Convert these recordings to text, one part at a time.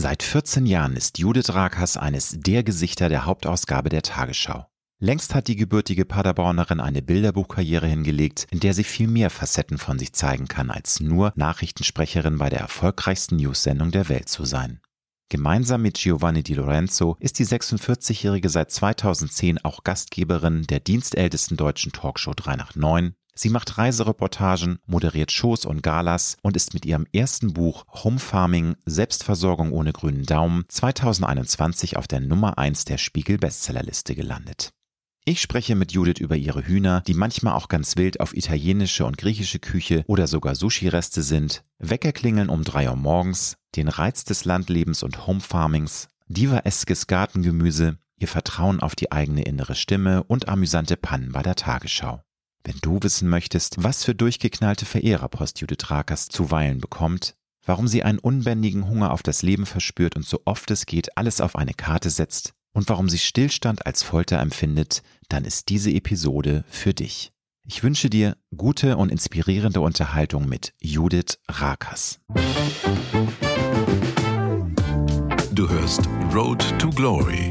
Seit 14 Jahren ist Judith Rakers eines der Gesichter der Hauptausgabe der Tagesschau. Längst hat die gebürtige Paderbornerin eine Bilderbuchkarriere hingelegt, in der sie viel mehr Facetten von sich zeigen kann, als nur Nachrichtensprecherin bei der erfolgreichsten News-Sendung der Welt zu sein. Gemeinsam mit Giovanni Di Lorenzo ist die 46-Jährige seit 2010 auch Gastgeberin der dienstältesten deutschen Talkshow 3 nach 9, Sie macht Reisereportagen, moderiert Shows und Galas und ist mit ihrem ersten Buch Home Farming Selbstversorgung ohne grünen Daumen 2021 auf der Nummer 1 der Spiegel Bestsellerliste gelandet. Ich spreche mit Judith über ihre Hühner, die manchmal auch ganz wild auf italienische und griechische Küche oder sogar Sushi-Reste sind, Weckerklingeln um drei Uhr morgens, den Reiz des Landlebens und Home Farmings, diva-eskes Gartengemüse, ihr Vertrauen auf die eigene innere Stimme und amüsante Pannen bei der Tagesschau. Wenn du wissen möchtest, was für durchgeknallte Verehrer Post Judith Rakers zuweilen bekommt, warum sie einen unbändigen Hunger auf das Leben verspürt und so oft es geht alles auf eine Karte setzt und warum sie Stillstand als Folter empfindet, dann ist diese Episode für dich. Ich wünsche dir gute und inspirierende Unterhaltung mit Judith Rakers. Du hörst Road to Glory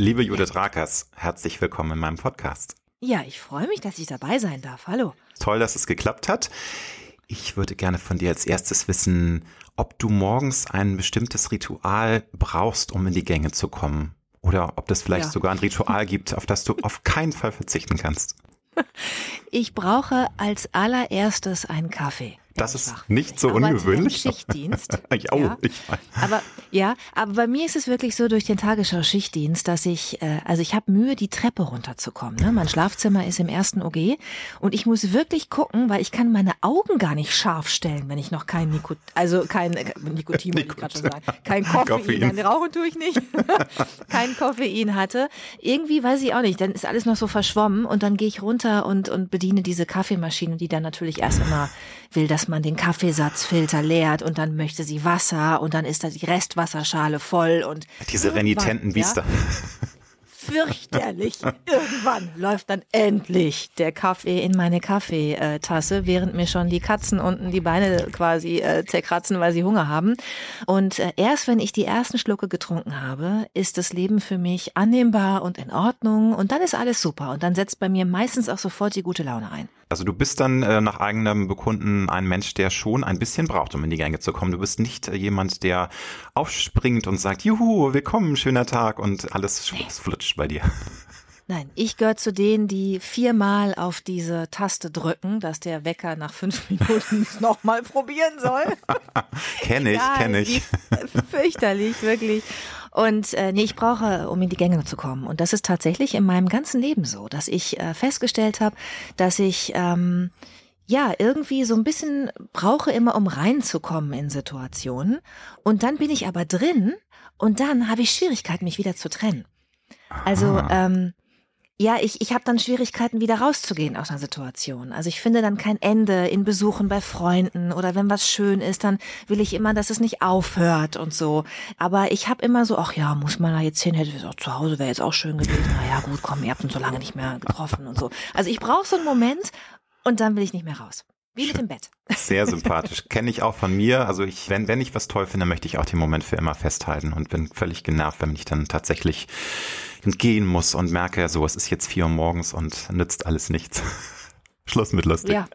Liebe Judith Rakers, herzlich willkommen in meinem Podcast. Ja, ich freue mich, dass ich dabei sein darf. Hallo. Toll, dass es geklappt hat. Ich würde gerne von dir als erstes wissen, ob du morgens ein bestimmtes Ritual brauchst, um in die Gänge zu kommen. Oder ob das vielleicht ja. sogar ein Ritual gibt, auf das du auf keinen Fall verzichten kannst. Ich brauche als allererstes einen Kaffee. Das ist nicht so ungewöhnlich. Schichtdienst. ja, oh, ich weiß. Aber ja, aber bei mir ist es wirklich so durch den Tagesschau-Schichtdienst, dass ich, äh, also ich habe Mühe, die Treppe runterzukommen. Ne? Mein Schlafzimmer ist im ersten OG und ich muss wirklich gucken, weil ich kann meine Augen gar nicht scharf stellen, wenn ich noch kein Nikot, also kein äh, Nikotin, Nikot. ich gerade schon sagen, kein Koffein, Koffein. Nein, rauchen tue ich nicht, kein Koffein hatte. Irgendwie weiß ich auch nicht, dann ist alles noch so verschwommen und dann gehe ich runter und und bediene diese Kaffeemaschine, die dann natürlich erst immer will, dass man den Kaffeesatzfilter leert und dann möchte sie Wasser und dann ist da die Restwasserschale voll und diese renitenten Biester. Ja, fürchterlich. Irgendwann läuft dann endlich der Kaffee in meine Kaffeetasse, während mir schon die Katzen unten die Beine quasi äh, zerkratzen, weil sie Hunger haben. Und äh, erst wenn ich die ersten Schlucke getrunken habe, ist das Leben für mich annehmbar und in Ordnung und dann ist alles super und dann setzt bei mir meistens auch sofort die gute Laune ein. Also du bist dann äh, nach eigenem Bekunden ein Mensch, der schon ein bisschen braucht, um in die Gänge zu kommen. Du bist nicht äh, jemand, der aufspringt und sagt, juhu, willkommen, schöner Tag und alles nee. flutscht bei dir. Nein, ich gehöre zu denen, die viermal auf diese Taste drücken, dass der Wecker nach fünf Minuten nochmal probieren soll. kenne ich, kenne ich. Fürchterlich, wirklich. Und äh, nee, ich brauche, um in die Gänge zu kommen. Und das ist tatsächlich in meinem ganzen Leben so, dass ich äh, festgestellt habe, dass ich ähm, ja irgendwie so ein bisschen brauche immer, um reinzukommen in Situationen. Und dann bin ich aber drin und dann habe ich Schwierigkeiten, mich wieder zu trennen. Also ähm, ja, ich, ich habe dann Schwierigkeiten, wieder rauszugehen aus einer Situation. Also ich finde dann kein Ende in Besuchen bei Freunden oder wenn was schön ist, dann will ich immer, dass es nicht aufhört und so. Aber ich habe immer so, ach ja, muss man da jetzt hin, hätte es auch zu Hause, wäre jetzt auch schön gewesen. Na ja, gut, komm, ihr habt uns so lange nicht mehr getroffen und so. Also ich brauche so einen Moment und dann will ich nicht mehr raus. Wie mit dem Bett. Sehr sympathisch. Kenne ich auch von mir. Also ich, wenn, wenn ich was toll finde, möchte ich auch den Moment für immer festhalten und bin völlig genervt, wenn ich dann tatsächlich entgehen muss und merke, so, es ist jetzt vier Uhr morgens und nützt alles nichts. Schluss mit lustig. Ja.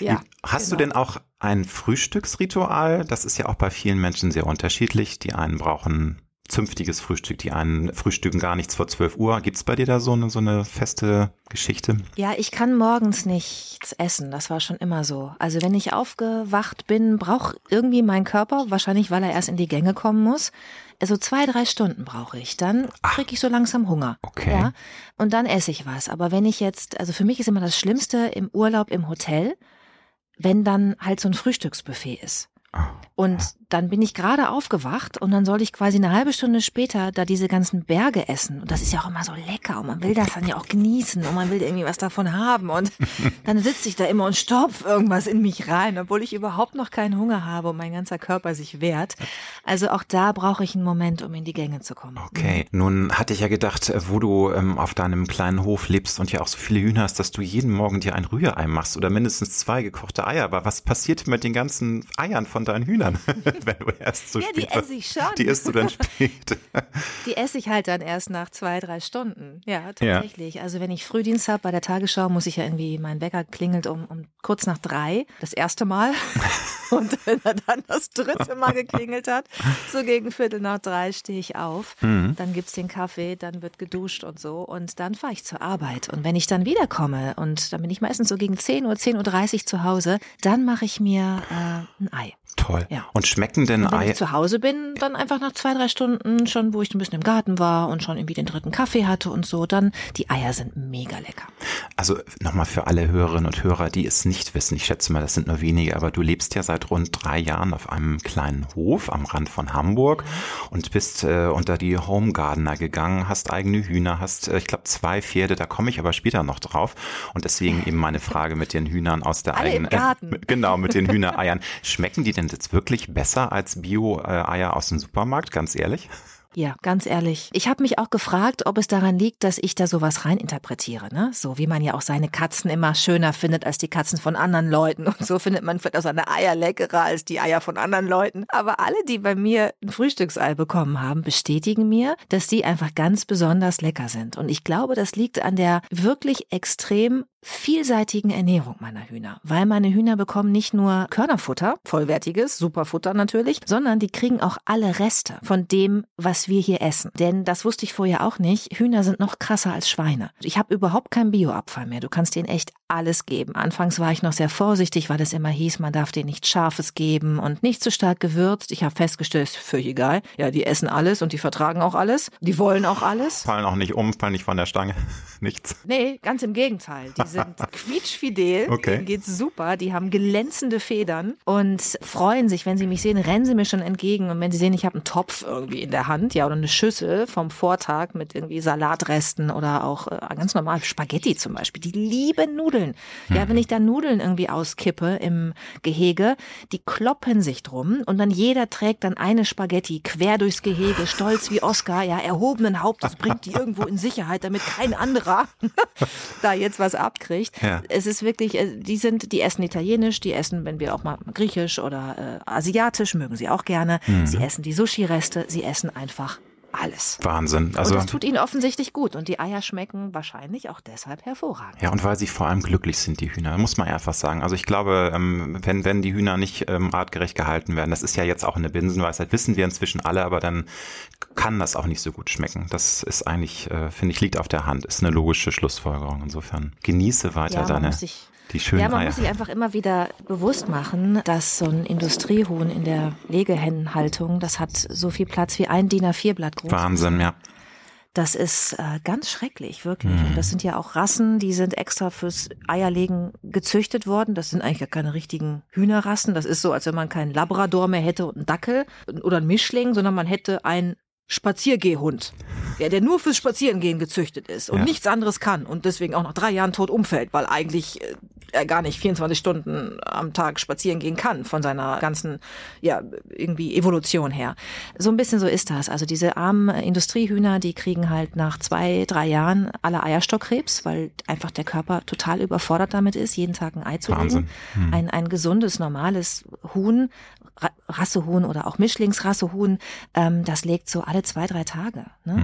Ja, Hast genau. du denn auch ein Frühstücksritual? Das ist ja auch bei vielen Menschen sehr unterschiedlich. Die einen brauchen zünftiges Frühstück, die einen frühstücken gar nichts vor 12 Uhr. Gibt es bei dir da so eine, so eine feste Geschichte? Ja, ich kann morgens nichts essen. Das war schon immer so. Also wenn ich aufgewacht bin, braucht irgendwie mein Körper, wahrscheinlich weil er erst in die Gänge kommen muss, also zwei, drei Stunden brauche ich. Dann kriege ich so langsam Hunger. Okay. Ja, und dann esse ich was. Aber wenn ich jetzt, also für mich ist immer das Schlimmste im Urlaub im Hotel, wenn dann halt so ein Frühstücksbuffet ist. Und dann bin ich gerade aufgewacht und dann soll ich quasi eine halbe Stunde später da diese ganzen Berge essen. Und das ist ja auch immer so lecker und man will das dann ja auch genießen und man will irgendwie was davon haben. Und dann sitze ich da immer und stopf irgendwas in mich rein, obwohl ich überhaupt noch keinen Hunger habe und mein ganzer Körper sich wehrt. Also auch da brauche ich einen Moment, um in die Gänge zu kommen. Okay, nun hatte ich ja gedacht, wo du ähm, auf deinem kleinen Hof lebst und ja auch so viele Hühner hast, dass du jeden Morgen dir ein Rührei machst oder mindestens zwei gekochte Eier. Aber was passiert mit den ganzen Eiern von deinen Hühnern, wenn du erst so ja, spät die esse ich schon. Die isst du dann spät. Die esse ich halt dann erst nach zwei, drei Stunden. Ja, tatsächlich. Ja. Also wenn ich Frühdienst habe bei der Tagesschau, muss ich ja irgendwie, mein Wecker klingelt um, um kurz nach drei, das erste Mal. Und wenn er dann das dritte Mal geklingelt hat, so gegen Viertel nach drei stehe ich auf. Mhm. Dann es den Kaffee, dann wird geduscht und so. Und dann fahre ich zur Arbeit. Und wenn ich dann wiederkomme, und dann bin ich meistens so gegen 10 Uhr, 10.30 Uhr zu Hause, dann mache ich mir äh, ein Ei. Toll. Ja. Und schmecken denn Eier? Wenn ich zu Hause bin, dann einfach nach zwei, drei Stunden schon, wo ich ein bisschen im Garten war und schon irgendwie den dritten Kaffee hatte und so, dann die Eier sind mega lecker. Also nochmal für alle Hörerinnen und Hörer, die es nicht wissen, ich schätze mal, das sind nur wenige, aber du lebst ja seit rund drei Jahren auf einem kleinen Hof am Rand von Hamburg und bist äh, unter die Home Gardener gegangen, hast eigene Hühner, hast, äh, ich glaube, zwei Pferde, da komme ich aber später noch drauf. Und deswegen eben meine Frage mit den Hühnern aus der Alle eigenen. Äh, genau, mit den Hühnereiern. Schmecken die denn jetzt wirklich besser als Bio-Eier aus dem Supermarkt, ganz ehrlich? Ja, ganz ehrlich. Ich habe mich auch gefragt, ob es daran liegt, dass ich da sowas reininterpretiere. Ne? So wie man ja auch seine Katzen immer schöner findet als die Katzen von anderen Leuten. Und so findet man vielleicht auch seine Eier leckerer als die Eier von anderen Leuten. Aber alle, die bei mir ein Frühstücksei bekommen haben, bestätigen mir, dass die einfach ganz besonders lecker sind. Und ich glaube, das liegt an der wirklich extrem vielseitigen Ernährung meiner Hühner, weil meine Hühner bekommen nicht nur Körnerfutter, vollwertiges, Superfutter natürlich, sondern die kriegen auch alle Reste von dem, was wir hier essen. Denn das wusste ich vorher auch nicht, Hühner sind noch krasser als Schweine. Ich habe überhaupt keinen Bioabfall mehr. Du kannst denen echt alles geben. Anfangs war ich noch sehr vorsichtig, weil es immer hieß, man darf denen nichts Scharfes geben und nicht zu stark gewürzt. Ich habe festgestellt, ist völlig egal. Ja, die essen alles und die vertragen auch alles. Die wollen auch alles. Fallen auch nicht um, fallen nicht von der Stange. Nichts. Nee, ganz im Gegenteil. Die sind quietschfidel. Okay. Denen geht's super. Die haben glänzende Federn und freuen sich, wenn sie mich sehen, rennen sie mir schon entgegen. Und wenn sie sehen, ich habe einen Topf irgendwie in der Hand, ja, oder eine Schüssel vom Vortag mit irgendwie Salatresten oder auch äh, ganz normal Spaghetti zum Beispiel. Die lieben Nudeln. Ja, hm. wenn ich da Nudeln irgendwie auskippe im Gehege, die kloppen sich drum und dann jeder trägt dann eine Spaghetti quer durchs Gehege, stolz wie Oscar, ja, erhobenen Hauptes bringt die irgendwo in Sicherheit, damit kein anderer da jetzt was abkriegt. Ja. Es ist wirklich, äh, die sind, die essen italienisch, die essen, wenn wir auch mal griechisch oder äh, asiatisch, mögen sie auch gerne. Mhm. Sie essen die Sushi-Reste, sie essen einfach alles. Wahnsinn. Also, und das tut ihnen offensichtlich gut und die Eier schmecken wahrscheinlich auch deshalb hervorragend. Ja, und weil sie vor allem glücklich sind, die Hühner, muss man einfach sagen. Also ich glaube, ähm, wenn, wenn die Hühner nicht ähm, artgerecht gehalten werden, das ist ja jetzt auch eine Binsenweisheit, wissen wir inzwischen alle, aber dann kann das auch nicht so gut schmecken. Das ist eigentlich, äh, finde ich, liegt auf der Hand, ist eine logische Schlussfolgerung. Insofern genieße weiter ja, deine die schönen Ja, man Eier. muss sich einfach immer wieder bewusst machen, dass so ein Industriehuhn in der Legehennenhaltung, das hat so viel Platz wie ein DIN A4-Blatt groß. Wahnsinn, ja. Das ist äh, ganz schrecklich, wirklich. Mhm. Und das sind ja auch Rassen, die sind extra fürs Eierlegen gezüchtet worden. Das sind eigentlich gar keine richtigen Hühnerrassen. Das ist so, als wenn man keinen Labrador mehr hätte und einen Dackel oder einen Mischling, sondern man hätte einen Spaziergehhund, ja, der nur fürs Spazierengehen gezüchtet ist und ja. nichts anderes kann und deswegen auch nach drei Jahren tot umfällt, weil eigentlich äh, er gar nicht 24 Stunden am Tag spazieren gehen kann von seiner ganzen, ja, irgendwie Evolution her. So ein bisschen so ist das. Also diese armen Industriehühner, die kriegen halt nach zwei, drei Jahren alle Eierstockkrebs, weil einfach der Körper total überfordert damit ist, jeden Tag ein Ei zu legen. Hm. Ein, ein gesundes, normales Huhn, Rassehuhn oder auch Mischlingsrassehuhn, ähm, das legt so alle zwei, drei Tage. Ne?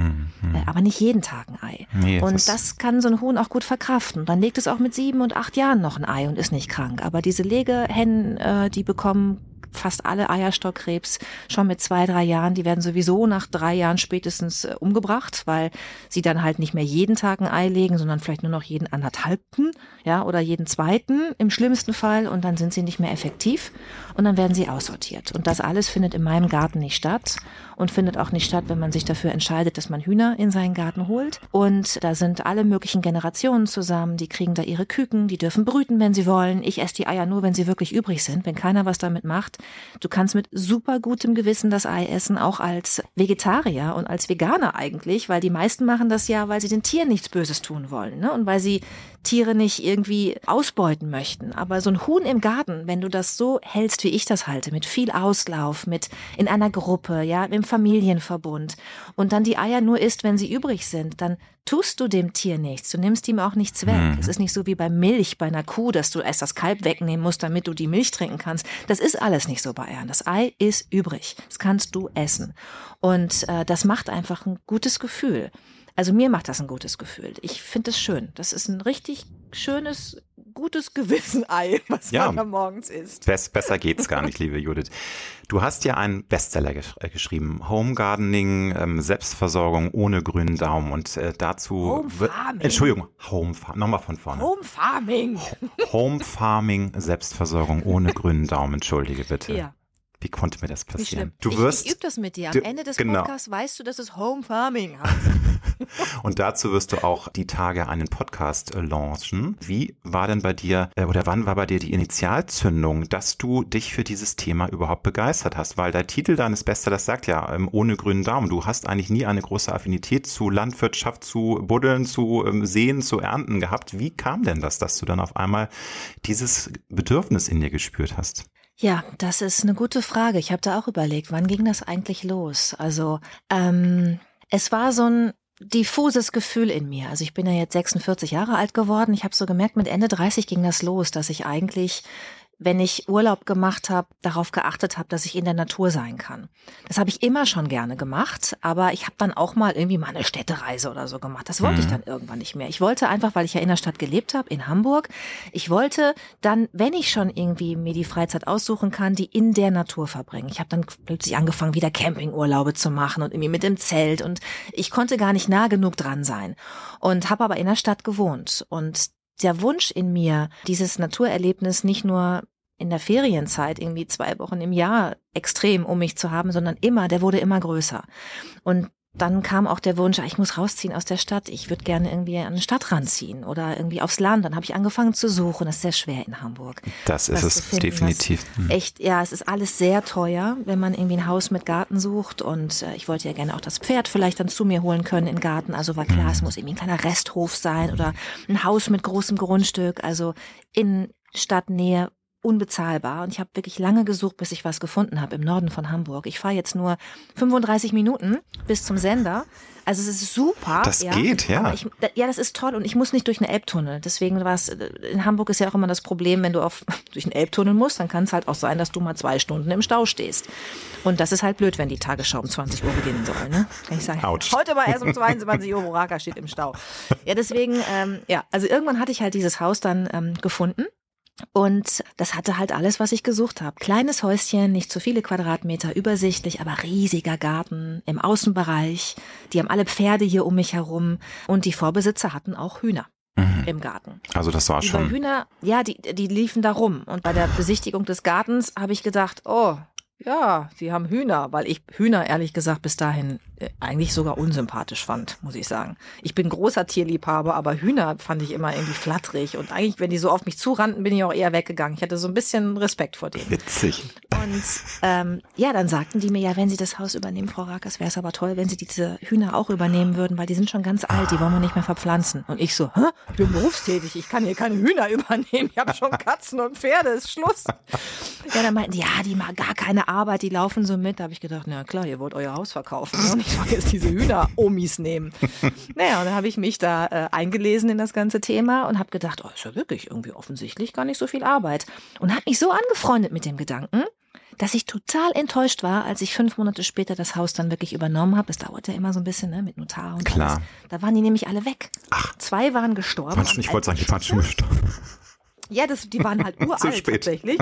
Mhm. Äh, aber nicht jeden Tag ein Ei. Nee, und das, das kann so ein Huhn auch gut verkraften. Dann legt es auch mit sieben und acht Jahren noch ein Ei und ist nicht krank. Aber diese Legehennen, äh, die bekommen fast alle Eierstockkrebs schon mit zwei, drei Jahren. Die werden sowieso nach drei Jahren spätestens äh, umgebracht, weil sie dann halt nicht mehr jeden Tag ein Ei legen, sondern vielleicht nur noch jeden anderthalbten, ja, oder jeden zweiten im schlimmsten Fall. Und dann sind sie nicht mehr effektiv und dann werden sie aussortiert. Und das alles findet in meinem Garten nicht statt und findet auch nicht statt, wenn man sich dafür entscheidet, dass man Hühner in seinen Garten holt. Und da sind alle möglichen Generationen zusammen, die kriegen da ihre Küken, die dürfen brüten, wenn sie wollen. Ich esse die Eier nur, wenn sie wirklich übrig sind. Wenn keiner was damit macht, Du kannst mit super gutem Gewissen das Ei essen, auch als Vegetarier und als Veganer eigentlich, weil die meisten machen das ja, weil sie den Tieren nichts Böses tun wollen ne? und weil sie Tiere nicht irgendwie ausbeuten möchten. Aber so ein Huhn im Garten, wenn du das so hältst, wie ich das halte, mit viel Auslauf, mit in einer Gruppe, ja, im Familienverbund und dann die Eier nur isst, wenn sie übrig sind, dann tust du dem Tier nichts. Du nimmst ihm auch nichts weg. Mhm. Es ist nicht so wie bei Milch, bei einer Kuh, dass du erst das Kalb wegnehmen musst, damit du die Milch trinken kannst. Das ist alles nicht so bei Eiern. Das Ei ist übrig. Das kannst du essen. Und äh, das macht einfach ein gutes Gefühl. Also mir macht das ein gutes Gefühl. Ich finde es schön. Das ist ein richtig schönes, gutes Gewissen-Ei, was ja, man da morgens isst. Bess, besser geht's gar nicht, liebe Judith. Du hast ja einen Bestseller gesch äh, geschrieben. Home Gardening, ähm, Selbstversorgung ohne grünen Daumen. Und äh, dazu. Home Farming. Entschuldigung, Home Farming. Nochmal von vorne. Home Farming. Home Farming, Selbstversorgung ohne grünen Daumen. Entschuldige bitte. Ja. Wie konnte mir das passieren? Du wirst, ich, ich übe das mit dir. Am Ende des genau. Podcasts weißt du, dass es Home Farming heißt. Und dazu wirst du auch die Tage einen Podcast äh, launchen. Wie war denn bei dir äh, oder wann war bei dir die Initialzündung, dass du dich für dieses Thema überhaupt begeistert hast? Weil der Titel deines Bester, das sagt ja ähm, ohne grünen Daumen. Du hast eigentlich nie eine große Affinität zu Landwirtschaft, zu Buddeln, zu ähm, Sehen, zu Ernten gehabt. Wie kam denn das, dass du dann auf einmal dieses Bedürfnis in dir gespürt hast? Ja, das ist eine gute Frage. Ich habe da auch überlegt, wann ging das eigentlich los? Also ähm, es war so ein diffuses Gefühl in mir. Also ich bin ja jetzt 46 Jahre alt geworden. Ich habe so gemerkt, mit Ende 30 ging das los, dass ich eigentlich wenn ich Urlaub gemacht habe, darauf geachtet habe, dass ich in der Natur sein kann. Das habe ich immer schon gerne gemacht, aber ich habe dann auch mal irgendwie mal eine Städtereise oder so gemacht. Das wollte mhm. ich dann irgendwann nicht mehr. Ich wollte einfach, weil ich ja in der Stadt gelebt habe, in Hamburg, ich wollte dann, wenn ich schon irgendwie mir die Freizeit aussuchen kann, die in der Natur verbringen. Ich habe dann plötzlich angefangen, wieder Campingurlaube zu machen und irgendwie mit dem Zelt und ich konnte gar nicht nah genug dran sein und habe aber in der Stadt gewohnt und der Wunsch in mir, dieses Naturerlebnis nicht nur in der Ferienzeit irgendwie zwei Wochen im Jahr extrem um mich zu haben, sondern immer, der wurde immer größer. Und dann kam auch der Wunsch, ah, ich muss rausziehen aus der Stadt. Ich würde gerne irgendwie an den Stadtrand ziehen oder irgendwie aufs Land. Dann habe ich angefangen zu suchen. Das ist sehr schwer in Hamburg. Das ist es finden, definitiv. Hm. Echt, ja, es ist alles sehr teuer, wenn man irgendwie ein Haus mit Garten sucht. Und äh, ich wollte ja gerne auch das Pferd vielleicht dann zu mir holen können in Garten. Also war klar, mhm. es muss irgendwie ein kleiner Resthof sein oder ein Haus mit großem Grundstück. Also in Stadtnähe unbezahlbar und ich habe wirklich lange gesucht, bis ich was gefunden habe im Norden von Hamburg. Ich fahre jetzt nur 35 Minuten bis zum Sender. Also es ist super. Das ja. geht, ja. Ich, ja, das ist toll und ich muss nicht durch einen Elbtunnel. Deswegen war es, in Hamburg ist ja auch immer das Problem, wenn du auf, durch einen Elbtunnel musst, dann kann es halt auch sein, dass du mal zwei Stunden im Stau stehst. Und das ist halt blöd, wenn die Tagesschau um 20 Uhr beginnen soll. Ne? Kann ich sagen. Ouch. Heute war erst um 22 Uhr, Boraka steht im Stau. Ja, deswegen, ähm, ja, also irgendwann hatte ich halt dieses Haus dann ähm, gefunden und das hatte halt alles, was ich gesucht habe. Kleines Häuschen, nicht zu viele Quadratmeter, übersichtlich, aber riesiger Garten im Außenbereich. Die haben alle Pferde hier um mich herum und die Vorbesitzer hatten auch Hühner mhm. im Garten. Also das war schon. Die Hühner, ja, die, die liefen da rum. Und bei der Besichtigung des Gartens habe ich gedacht, oh, ja, sie haben Hühner, weil ich Hühner ehrlich gesagt bis dahin eigentlich sogar unsympathisch fand, muss ich sagen. Ich bin großer Tierliebhaber, aber Hühner fand ich immer irgendwie flatterig und eigentlich, wenn die so auf mich zurannten, bin ich auch eher weggegangen. Ich hatte so ein bisschen Respekt vor denen. Witzig. Und ähm, ja, dann sagten die mir ja, wenn sie das Haus übernehmen, Frau Rakers, wäre es aber toll, wenn sie diese Hühner auch übernehmen würden, weil die sind schon ganz alt, die wollen wir nicht mehr verpflanzen. Und ich so, Hä? ich bin berufstätig, ich kann hier keine Hühner übernehmen, ich habe schon Katzen und Pferde, ist Schluss. Ja, dann meinten die, ja, die mag gar keine Arbeit, die laufen so mit. Da habe ich gedacht, na klar, ihr wollt euer Haus verkaufen ne? und ich soll jetzt diese Hühner-Omis nehmen. Naja, und dann habe ich mich da äh, eingelesen in das ganze Thema und habe gedacht, oh, ist ja wirklich irgendwie offensichtlich gar nicht so viel Arbeit. Und habe mich so angefreundet mit dem Gedanken, dass ich total enttäuscht war, als ich fünf Monate später das Haus dann wirklich übernommen habe. Das dauert ja immer so ein bisschen ne, mit Notar und Klar. Alles. Da waren die nämlich alle weg. Ach. Zwei waren gestorben. Ich wollte sagen, die waren schon gestorben. Ja, das, die waren halt uralt tatsächlich.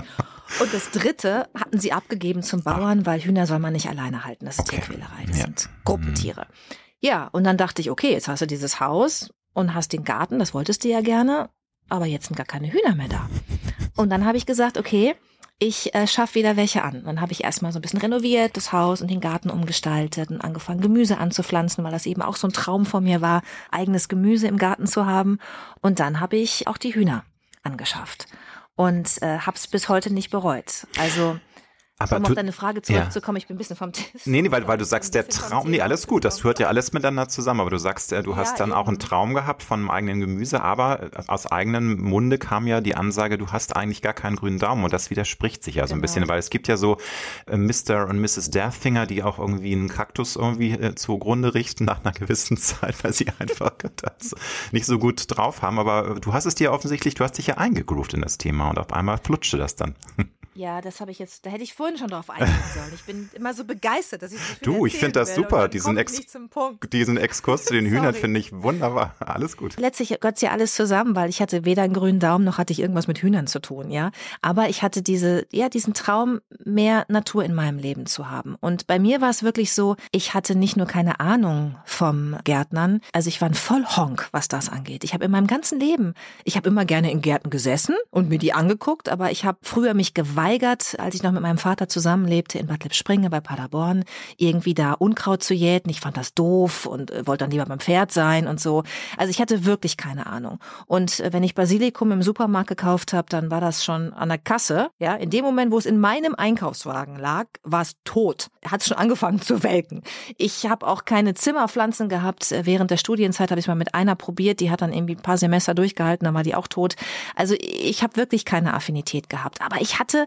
Und das dritte hatten sie abgegeben zum Bauern, weil Hühner soll man nicht alleine halten. Das ist okay. Tierquälerei. Das ja. sind Gruppentiere. Ja, und dann dachte ich, okay, jetzt hast du dieses Haus und hast den Garten, das wolltest du ja gerne, aber jetzt sind gar keine Hühner mehr da. Und dann habe ich gesagt, okay, ich äh, schaffe wieder welche an. Dann habe ich erstmal so ein bisschen renoviert, das Haus und den Garten umgestaltet und angefangen, Gemüse anzupflanzen, weil das eben auch so ein Traum von mir war, eigenes Gemüse im Garten zu haben. Und dann habe ich auch die Hühner angeschafft und äh, habe es bis heute nicht bereut. Also aber um auf deine Frage zurückzukommen, ja. ich bin ein bisschen vom Tisch. Nee, nee, weil, weil du sagst, der Traum, nee, alles gut, das hört ja alles miteinander zusammen, aber du sagst, du hast ja, dann eben. auch einen Traum gehabt von einem eigenen Gemüse, aber äh, aus eigenem Munde kam ja die Ansage, du hast eigentlich gar keinen grünen Daumen und das widerspricht sich ja so genau. ein bisschen, weil es gibt ja so äh, Mr. und Mrs. Deathfinger, die auch irgendwie einen Kaktus irgendwie äh, zugrunde richten nach einer gewissen Zeit, weil sie einfach das nicht so gut drauf haben, aber äh, du hast es dir offensichtlich, du hast dich ja eingegroovt in das Thema und auf einmal flutschte das dann. Ja, das habe ich jetzt, da hätte ich vorhin schon drauf eingehen sollen. Ich bin immer so begeistert, dass ich so Du, ich finde das super. Diesen, Ex diesen Exkurs zu den Hühnern finde ich wunderbar. Alles gut. Letztlich gehört ja alles zusammen, weil ich hatte weder einen grünen Daumen noch hatte ich irgendwas mit Hühnern zu tun, ja. Aber ich hatte diese, ja, diesen Traum, mehr Natur in meinem Leben zu haben. Und bei mir war es wirklich so, ich hatte nicht nur keine Ahnung vom Gärtnern, also ich war ein Vollhonk, was das angeht. Ich habe in meinem ganzen Leben, ich habe immer gerne in Gärten gesessen und mir die angeguckt, aber ich habe früher mich geweigert, geweigert, als ich noch mit meinem Vater zusammenlebte in Bad Lippspringe bei Paderborn, irgendwie da Unkraut zu jäten. Ich fand das doof und äh, wollte dann lieber beim Pferd sein und so. Also ich hatte wirklich keine Ahnung. Und äh, wenn ich Basilikum im Supermarkt gekauft habe, dann war das schon an der Kasse. Ja, in dem Moment, wo es in meinem Einkaufswagen lag, war es tot. Hat schon angefangen zu welken. Ich habe auch keine Zimmerpflanzen gehabt. Während der Studienzeit habe ich mal mit einer probiert. Die hat dann irgendwie ein paar Semester durchgehalten, dann war die auch tot. Also ich habe wirklich keine Affinität gehabt. Aber ich hatte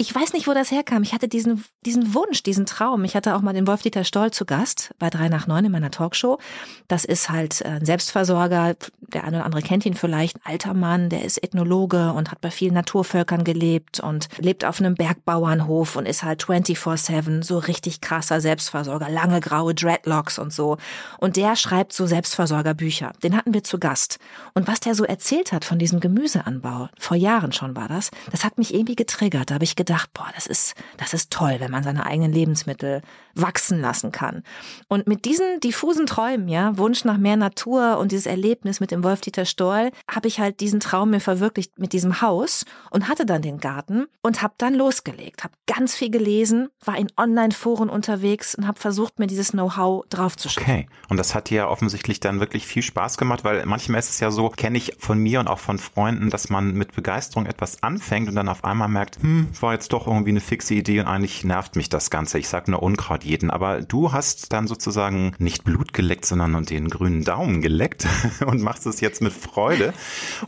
ich weiß nicht, wo das herkam. Ich hatte diesen, diesen Wunsch, diesen Traum. Ich hatte auch mal den Wolf-Dieter Stoll zu Gast bei 3 nach 9 in meiner Talkshow. Das ist halt ein Selbstversorger. Der eine oder andere kennt ihn vielleicht. Ein alter Mann, der ist Ethnologe und hat bei vielen Naturvölkern gelebt und lebt auf einem Bergbauernhof und ist halt 24-7 so richtig krasser Selbstversorger. Lange graue Dreadlocks und so. Und der schreibt so Selbstversorgerbücher. Den hatten wir zu Gast. Und was der so erzählt hat von diesem Gemüseanbau, vor Jahren schon war das, das hat mich irgendwie getriggert. Da habe ich gedacht, gedacht, boah, das ist, das ist toll, wenn man seine eigenen Lebensmittel wachsen lassen kann. Und mit diesen diffusen Träumen, ja, Wunsch nach mehr Natur und dieses Erlebnis mit dem Wolf-Dieter Stoll, habe ich halt diesen Traum mir verwirklicht mit diesem Haus und hatte dann den Garten und habe dann losgelegt, habe ganz viel gelesen, war in Online-Foren unterwegs und habe versucht, mir dieses Know-how draufzuschreiben. Okay, und das hat dir ja offensichtlich dann wirklich viel Spaß gemacht, weil manchmal ist es ja so, kenne ich von mir und auch von Freunden, dass man mit Begeisterung etwas anfängt und dann auf einmal merkt, hm, war jetzt doch irgendwie eine fixe Idee und eigentlich nervt mich das Ganze. Ich sag nur Unkraut jeden. Aber du hast dann sozusagen nicht Blut geleckt, sondern den grünen Daumen geleckt und machst es jetzt mit Freude.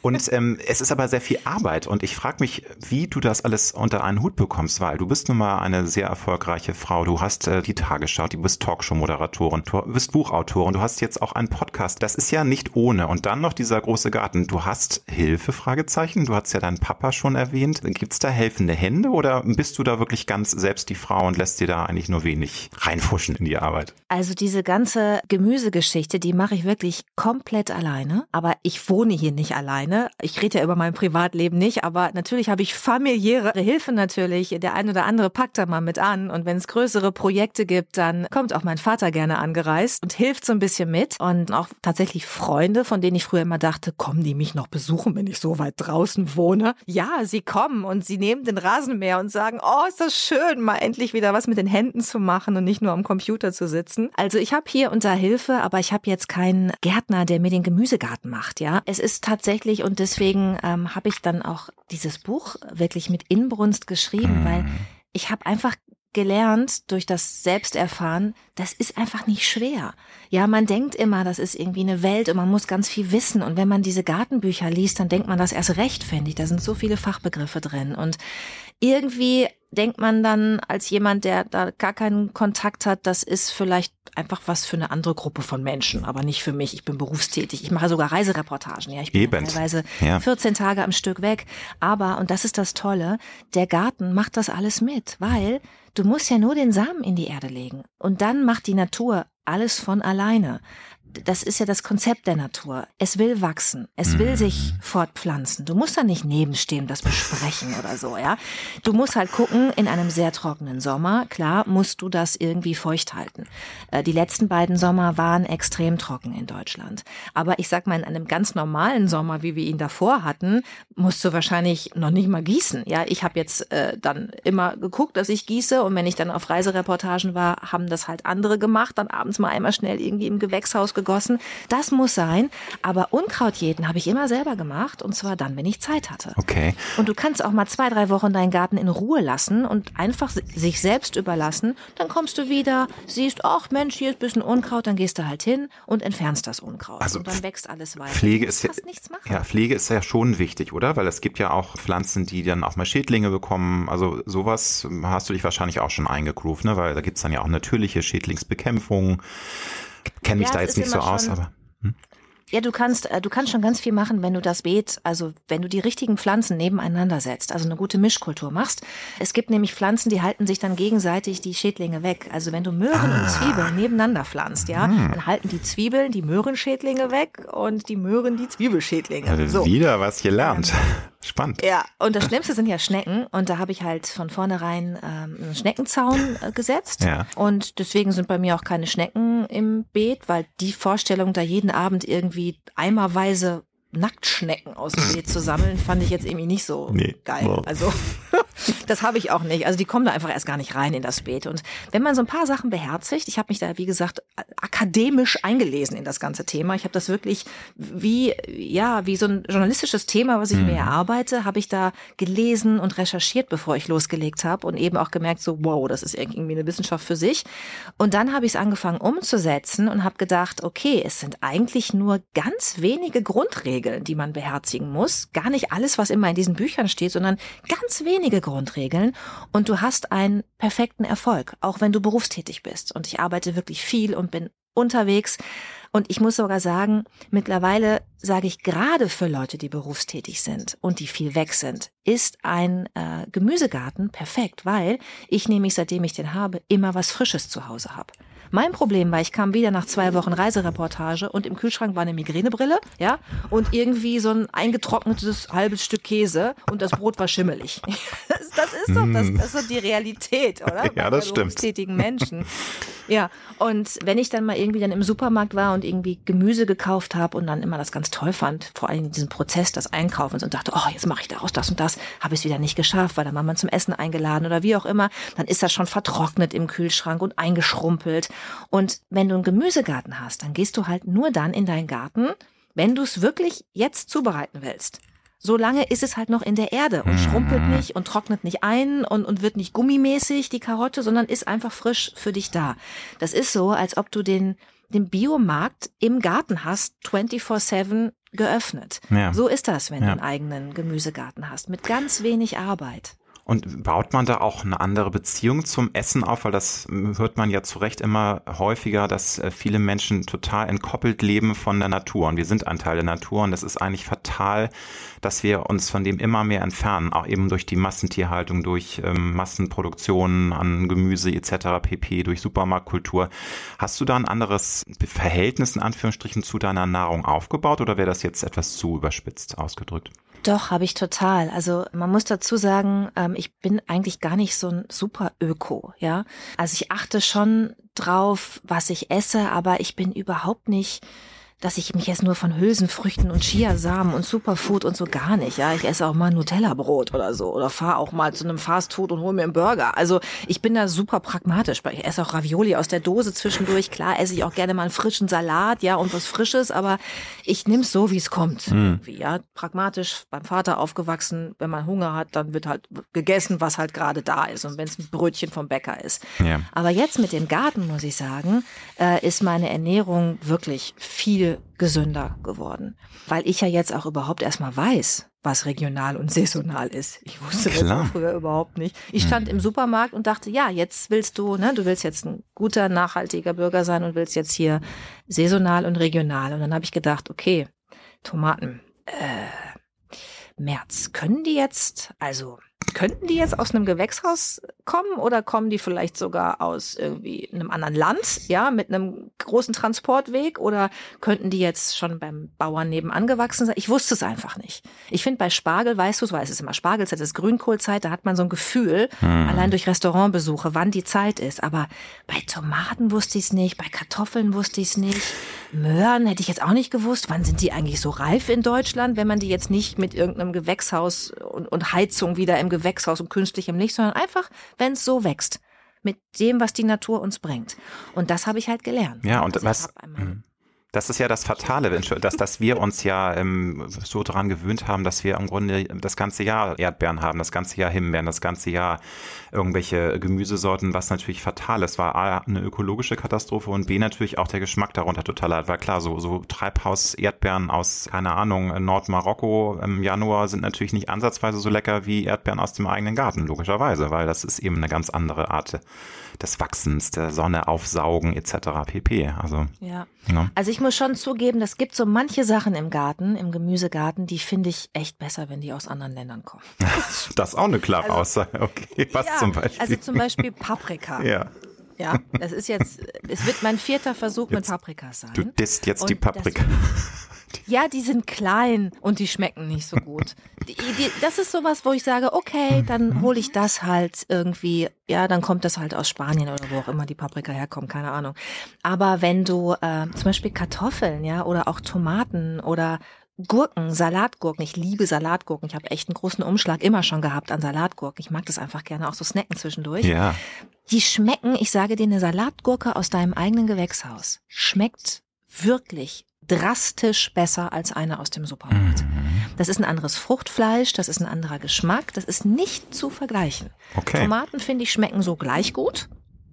Und ähm, es ist aber sehr viel Arbeit und ich frage mich, wie du das alles unter einen Hut bekommst, weil du bist nun mal eine sehr erfolgreiche Frau. Du hast äh, die Tagesschau, du bist Talkshow-Moderatorin, du bist Buchautorin, du hast jetzt auch einen Podcast. Das ist ja nicht ohne. Und dann noch dieser große Garten. Du hast Hilfe, Fragezeichen. Du hast ja deinen Papa schon erwähnt. Gibt es da helfende Hände oder bist du da wirklich ganz selbst die Frau und lässt dir da eigentlich nur wenig reinfuschen in die Arbeit? Also diese ganze Gemüsegeschichte, die mache ich wirklich komplett alleine. Aber ich wohne hier nicht alleine. Ich rede ja über mein Privatleben nicht, aber natürlich habe ich familiäre Hilfe natürlich. Der eine oder andere packt da mal mit an. Und wenn es größere Projekte gibt, dann kommt auch mein Vater gerne angereist und hilft so ein bisschen mit. Und auch tatsächlich Freunde, von denen ich früher immer dachte, kommen die mich noch besuchen, wenn ich so weit draußen wohne? Ja, sie kommen und sie nehmen den Rasenmäher und sagen, oh, ist das schön, mal endlich wieder was mit den Händen zu machen und nicht nur am Computer zu sitzen. Also ich habe hier unter Hilfe, aber ich habe jetzt keinen Gärtner, der mir den Gemüsegarten macht. Ja, es ist tatsächlich und deswegen ähm, habe ich dann auch dieses Buch wirklich mit Inbrunst geschrieben, mhm. weil ich habe einfach gelernt durch das Selbsterfahren, das ist einfach nicht schwer. Ja, man denkt immer, das ist irgendwie eine Welt und man muss ganz viel wissen. Und wenn man diese Gartenbücher liest, dann denkt man das erst recht, finde ich. Da sind so viele Fachbegriffe drin. Und irgendwie denkt man dann als jemand, der da gar keinen Kontakt hat, das ist vielleicht einfach was für eine andere Gruppe von Menschen, aber nicht für mich. Ich bin berufstätig. Ich mache sogar Reisereportagen. Ja, ich bin Eben. teilweise ja. 14 Tage am Stück weg. Aber, und das ist das Tolle, der Garten macht das alles mit, weil du musst ja nur den Samen in die Erde legen. Und dann macht die Natur alles von alleine das ist ja das Konzept der Natur. Es will wachsen. Es will sich mhm. fortpflanzen. Du musst da nicht nebenstehen, das besprechen oder so, ja. Du musst halt gucken, in einem sehr trockenen Sommer, klar, musst du das irgendwie feucht halten. Äh, die letzten beiden Sommer waren extrem trocken in Deutschland. Aber ich sag mal, in einem ganz normalen Sommer, wie wir ihn davor hatten, musst du wahrscheinlich noch nicht mal gießen. Ja, ich habe jetzt äh, dann immer geguckt, dass ich gieße und wenn ich dann auf Reisereportagen war, haben das halt andere gemacht, dann abends mal einmal schnell irgendwie im Gewächshaus gegossen. Das muss sein. Aber Unkraut jäten habe ich immer selber gemacht und zwar dann, wenn ich Zeit hatte. Okay. Und du kannst auch mal zwei, drei Wochen deinen Garten in Ruhe lassen und einfach sich selbst überlassen. Dann kommst du wieder, siehst, ach Mensch, hier ist ein bisschen Unkraut, dann gehst du halt hin und entfernst das Unkraut. Also und dann wächst alles weiter. Pflege ist ja, fast nichts machen. ja, Pflege ist ja schon wichtig, oder? Weil es gibt ja auch Pflanzen, die dann auch mal Schädlinge bekommen. Also sowas hast du dich wahrscheinlich auch schon eingegroovt, ne? Weil da gibt's dann ja auch natürliche Schädlingsbekämpfung. Kenne mich Ja, da jetzt nicht so aus, aber. Ja, du kannst, äh, du kannst schon ganz viel machen, wenn du das Beet, also wenn du die richtigen Pflanzen nebeneinander setzt, also eine gute Mischkultur machst. Es gibt nämlich Pflanzen, die halten sich dann gegenseitig die Schädlinge weg. Also wenn du Möhren Ah. und Zwiebeln nebeneinander pflanzt, ja, Hm. dann halten die Zwiebeln die Möhrenschädlinge weg und die Möhren die Zwiebelschädlinge. Also So. Wieder was gelernt. Spannend. Ja, und das Schlimmste sind ja Schnecken. Und da habe ich halt von vornherein ähm, einen Schneckenzaun äh, gesetzt. Ja. Und deswegen sind bei mir auch keine Schnecken im Beet, weil die Vorstellung, da jeden Abend irgendwie eimerweise Nacktschnecken aus dem Beet zu sammeln, fand ich jetzt irgendwie nicht so Nee. geil. Wow. Also das habe ich auch nicht. Also die kommen da einfach erst gar nicht rein in das Beet. Und wenn man so ein paar Sachen beherzigt, ich habe mich da, wie gesagt, akademisch eingelesen in das ganze Thema. Ich habe das wirklich wie, ja, wie so ein journalistisches Thema, was ich mir erarbeite, habe ich da gelesen und recherchiert, bevor ich losgelegt habe und eben auch gemerkt, so, wow, das ist irgendwie eine Wissenschaft für sich. Und dann habe ich es angefangen umzusetzen und habe gedacht, okay, es sind eigentlich nur ganz wenige Grundregeln, die man beherzigen muss. Gar nicht alles, was immer in diesen Büchern steht, sondern ganz wenige Grundregeln. Und du hast einen perfekten Erfolg, auch wenn du berufstätig bist. Und ich arbeite wirklich viel und bin unterwegs. Und ich muss sogar sagen, mittlerweile sage ich gerade für Leute, die berufstätig sind und die viel weg sind, ist ein äh, Gemüsegarten perfekt, weil ich nämlich, seitdem ich den habe, immer was Frisches zu Hause habe. Mein Problem war, ich kam wieder nach zwei Wochen Reisereportage und im Kühlschrank war eine Migränebrille, ja, und irgendwie so ein eingetrocknetes halbes Stück Käse und das Brot war schimmelig. Ist doch, das, das ist doch die Realität, oder? Ja, das stimmt. berufstätigen Menschen. Ja, und wenn ich dann mal irgendwie dann im Supermarkt war und irgendwie Gemüse gekauft habe und dann immer das ganz toll fand, vor allem diesen Prozess des Einkaufens und dachte, oh, jetzt mache ich daraus das und das, habe ich es wieder nicht geschafft, weil dann war man zum Essen eingeladen oder wie auch immer, dann ist das schon vertrocknet im Kühlschrank und eingeschrumpelt. Und wenn du einen Gemüsegarten hast, dann gehst du halt nur dann in deinen Garten, wenn du es wirklich jetzt zubereiten willst. Solange ist es halt noch in der Erde und schrumpelt nicht und trocknet nicht ein und, und wird nicht gummimäßig, die Karotte, sondern ist einfach frisch für dich da. Das ist so, als ob du den, den Biomarkt im Garten hast, 24-7 geöffnet. Ja. So ist das, wenn Ja. du einen eigenen Gemüsegarten hast, mit ganz wenig Arbeit. Und baut man da auch eine andere Beziehung zum Essen auf? Weil das hört man ja zu Recht immer häufiger, dass äh, viele Menschen total entkoppelt leben von der Natur. Und wir sind ein Teil der Natur. Und es ist eigentlich fatal, dass wir uns von dem immer mehr entfernen. Auch eben durch die Massentierhaltung, durch ähm, Massenproduktion an Gemüse etc. pp, durch Supermarktkultur. Hast du da ein anderes Verhältnis in Anführungsstrichen zu deiner Nahrung aufgebaut? Oder wäre das jetzt etwas zu überspitzt ausgedrückt? Doch, habe ich total. Also man muss dazu sagen, ähm, ich bin eigentlich gar nicht so ein super Öko, ja. Also ich achte schon drauf, was ich esse, aber ich bin überhaupt nicht, dass ich mich jetzt nur von Hülsenfrüchten und Chiasamen und Superfood und so gar nicht, ja. Ich esse auch mal Nutella-Brot oder so oder fahre auch mal zu einem Fastfood und hole mir einen Burger. Also ich bin da super pragmatisch. Ich esse auch Ravioli aus der Dose zwischendurch. Klar esse ich auch gerne mal einen frischen Salat, ja, und was Frisches, aber ich nehme es so, wie es kommt. Irgendwie, ja. Pragmatisch beim Vater aufgewachsen. Wenn man Hunger hat, dann wird halt gegessen, was halt gerade da ist. Und wenn es ein Brötchen vom Bäcker ist. Ja. Aber jetzt mit dem Garten, muss ich sagen, äh, ist meine Ernährung wirklich viel gesünder geworden. Weil ich ja jetzt auch überhaupt erstmal weiß, was regional und saisonal ist. Ich wusste das Klar. auch früher überhaupt nicht. Ich stand im Supermarkt und dachte, ja, jetzt willst du, ne, du willst jetzt ein guter, nachhaltiger Bürger sein und willst jetzt hier saisonal und regional. Und dann habe ich gedacht, okay, Tomaten, äh, März, können die jetzt, also könnten die jetzt aus einem Gewächshaus kommen oder kommen die vielleicht sogar aus irgendwie einem anderen Land, ja, mit einem großen Transportweg oder könnten die jetzt schon beim Bauern nebenan gewachsen sein? Ich wusste es einfach nicht. Ich finde bei Spargel, weißt du es, weil es ist immer Spargelzeit, es ist Grünkohlzeit, da hat man so ein Gefühl, allein durch Restaurantbesuche, wann die Zeit ist. Aber bei Tomaten wusste ich es nicht, bei Kartoffeln wusste ich es nicht. Möhren hätte ich jetzt auch nicht gewusst. Wann sind die eigentlich so reif in Deutschland, wenn man die jetzt nicht mit irgendeinem Gewächshaus und, und Heizung wieder im Gewächshaus und künstlichem Licht, sondern einfach, wenn es so wächst. Mit dem, was die Natur uns bringt. Und das habe ich halt gelernt. Ja, und Also was. Das ist ja das Fatale, dass, dass wir uns ja ähm, so daran gewöhnt haben, dass wir im Grunde das ganze Jahr Erdbeeren haben, das ganze Jahr Himbeeren, das ganze Jahr irgendwelche Gemüsesorten, was natürlich fatal ist. War A, eine ökologische Katastrophe und B, natürlich auch der Geschmack darunter total leid. Weil klar, so, so Treibhaus-Erdbeeren aus, keine Ahnung, Nordmarokko im Januar sind natürlich nicht ansatzweise so lecker wie Erdbeeren aus dem eigenen Garten, logischerweise, weil das ist eben eine ganz andere Art des Wachsens, der Sonne aufsaugen etc. pp. Also, ja. ja. Also ich muss schon zugeben, es gibt so manche Sachen im Garten, im Gemüsegarten, die finde ich echt besser, wenn die aus anderen Ländern kommen. das ist auch eine klare also, Aussage. Okay, was ja, zum Beispiel? Also zum Beispiel Paprika. ja. Ja, das ist jetzt, es wird mein vierter Versuch jetzt, mit Paprikas sein. Du disst jetzt Und die Paprika. Ja, die sind klein und die schmecken nicht so gut. Die, die, das ist sowas, wo ich sage, okay, dann hole ich das halt irgendwie. Ja, dann kommt das halt aus Spanien oder wo auch immer die Paprika herkommt, keine Ahnung. Aber wenn du äh, zum Beispiel Kartoffeln, ja, oder auch Tomaten oder Gurken, Salatgurken. Ich liebe Salatgurken. Ich habe echt einen großen Umschlag immer schon gehabt an Salatgurken. Ich mag das einfach gerne auch so snacken zwischendurch. Ja. Die schmecken, ich sage dir, eine Salatgurke aus deinem eigenen Gewächshaus schmeckt wirklich drastisch besser als eine aus dem Supermarkt. Mhm. Das ist ein anderes Fruchtfleisch, das ist ein anderer Geschmack, das ist nicht zu vergleichen. Okay. Tomaten, finde ich, schmecken so gleich gut.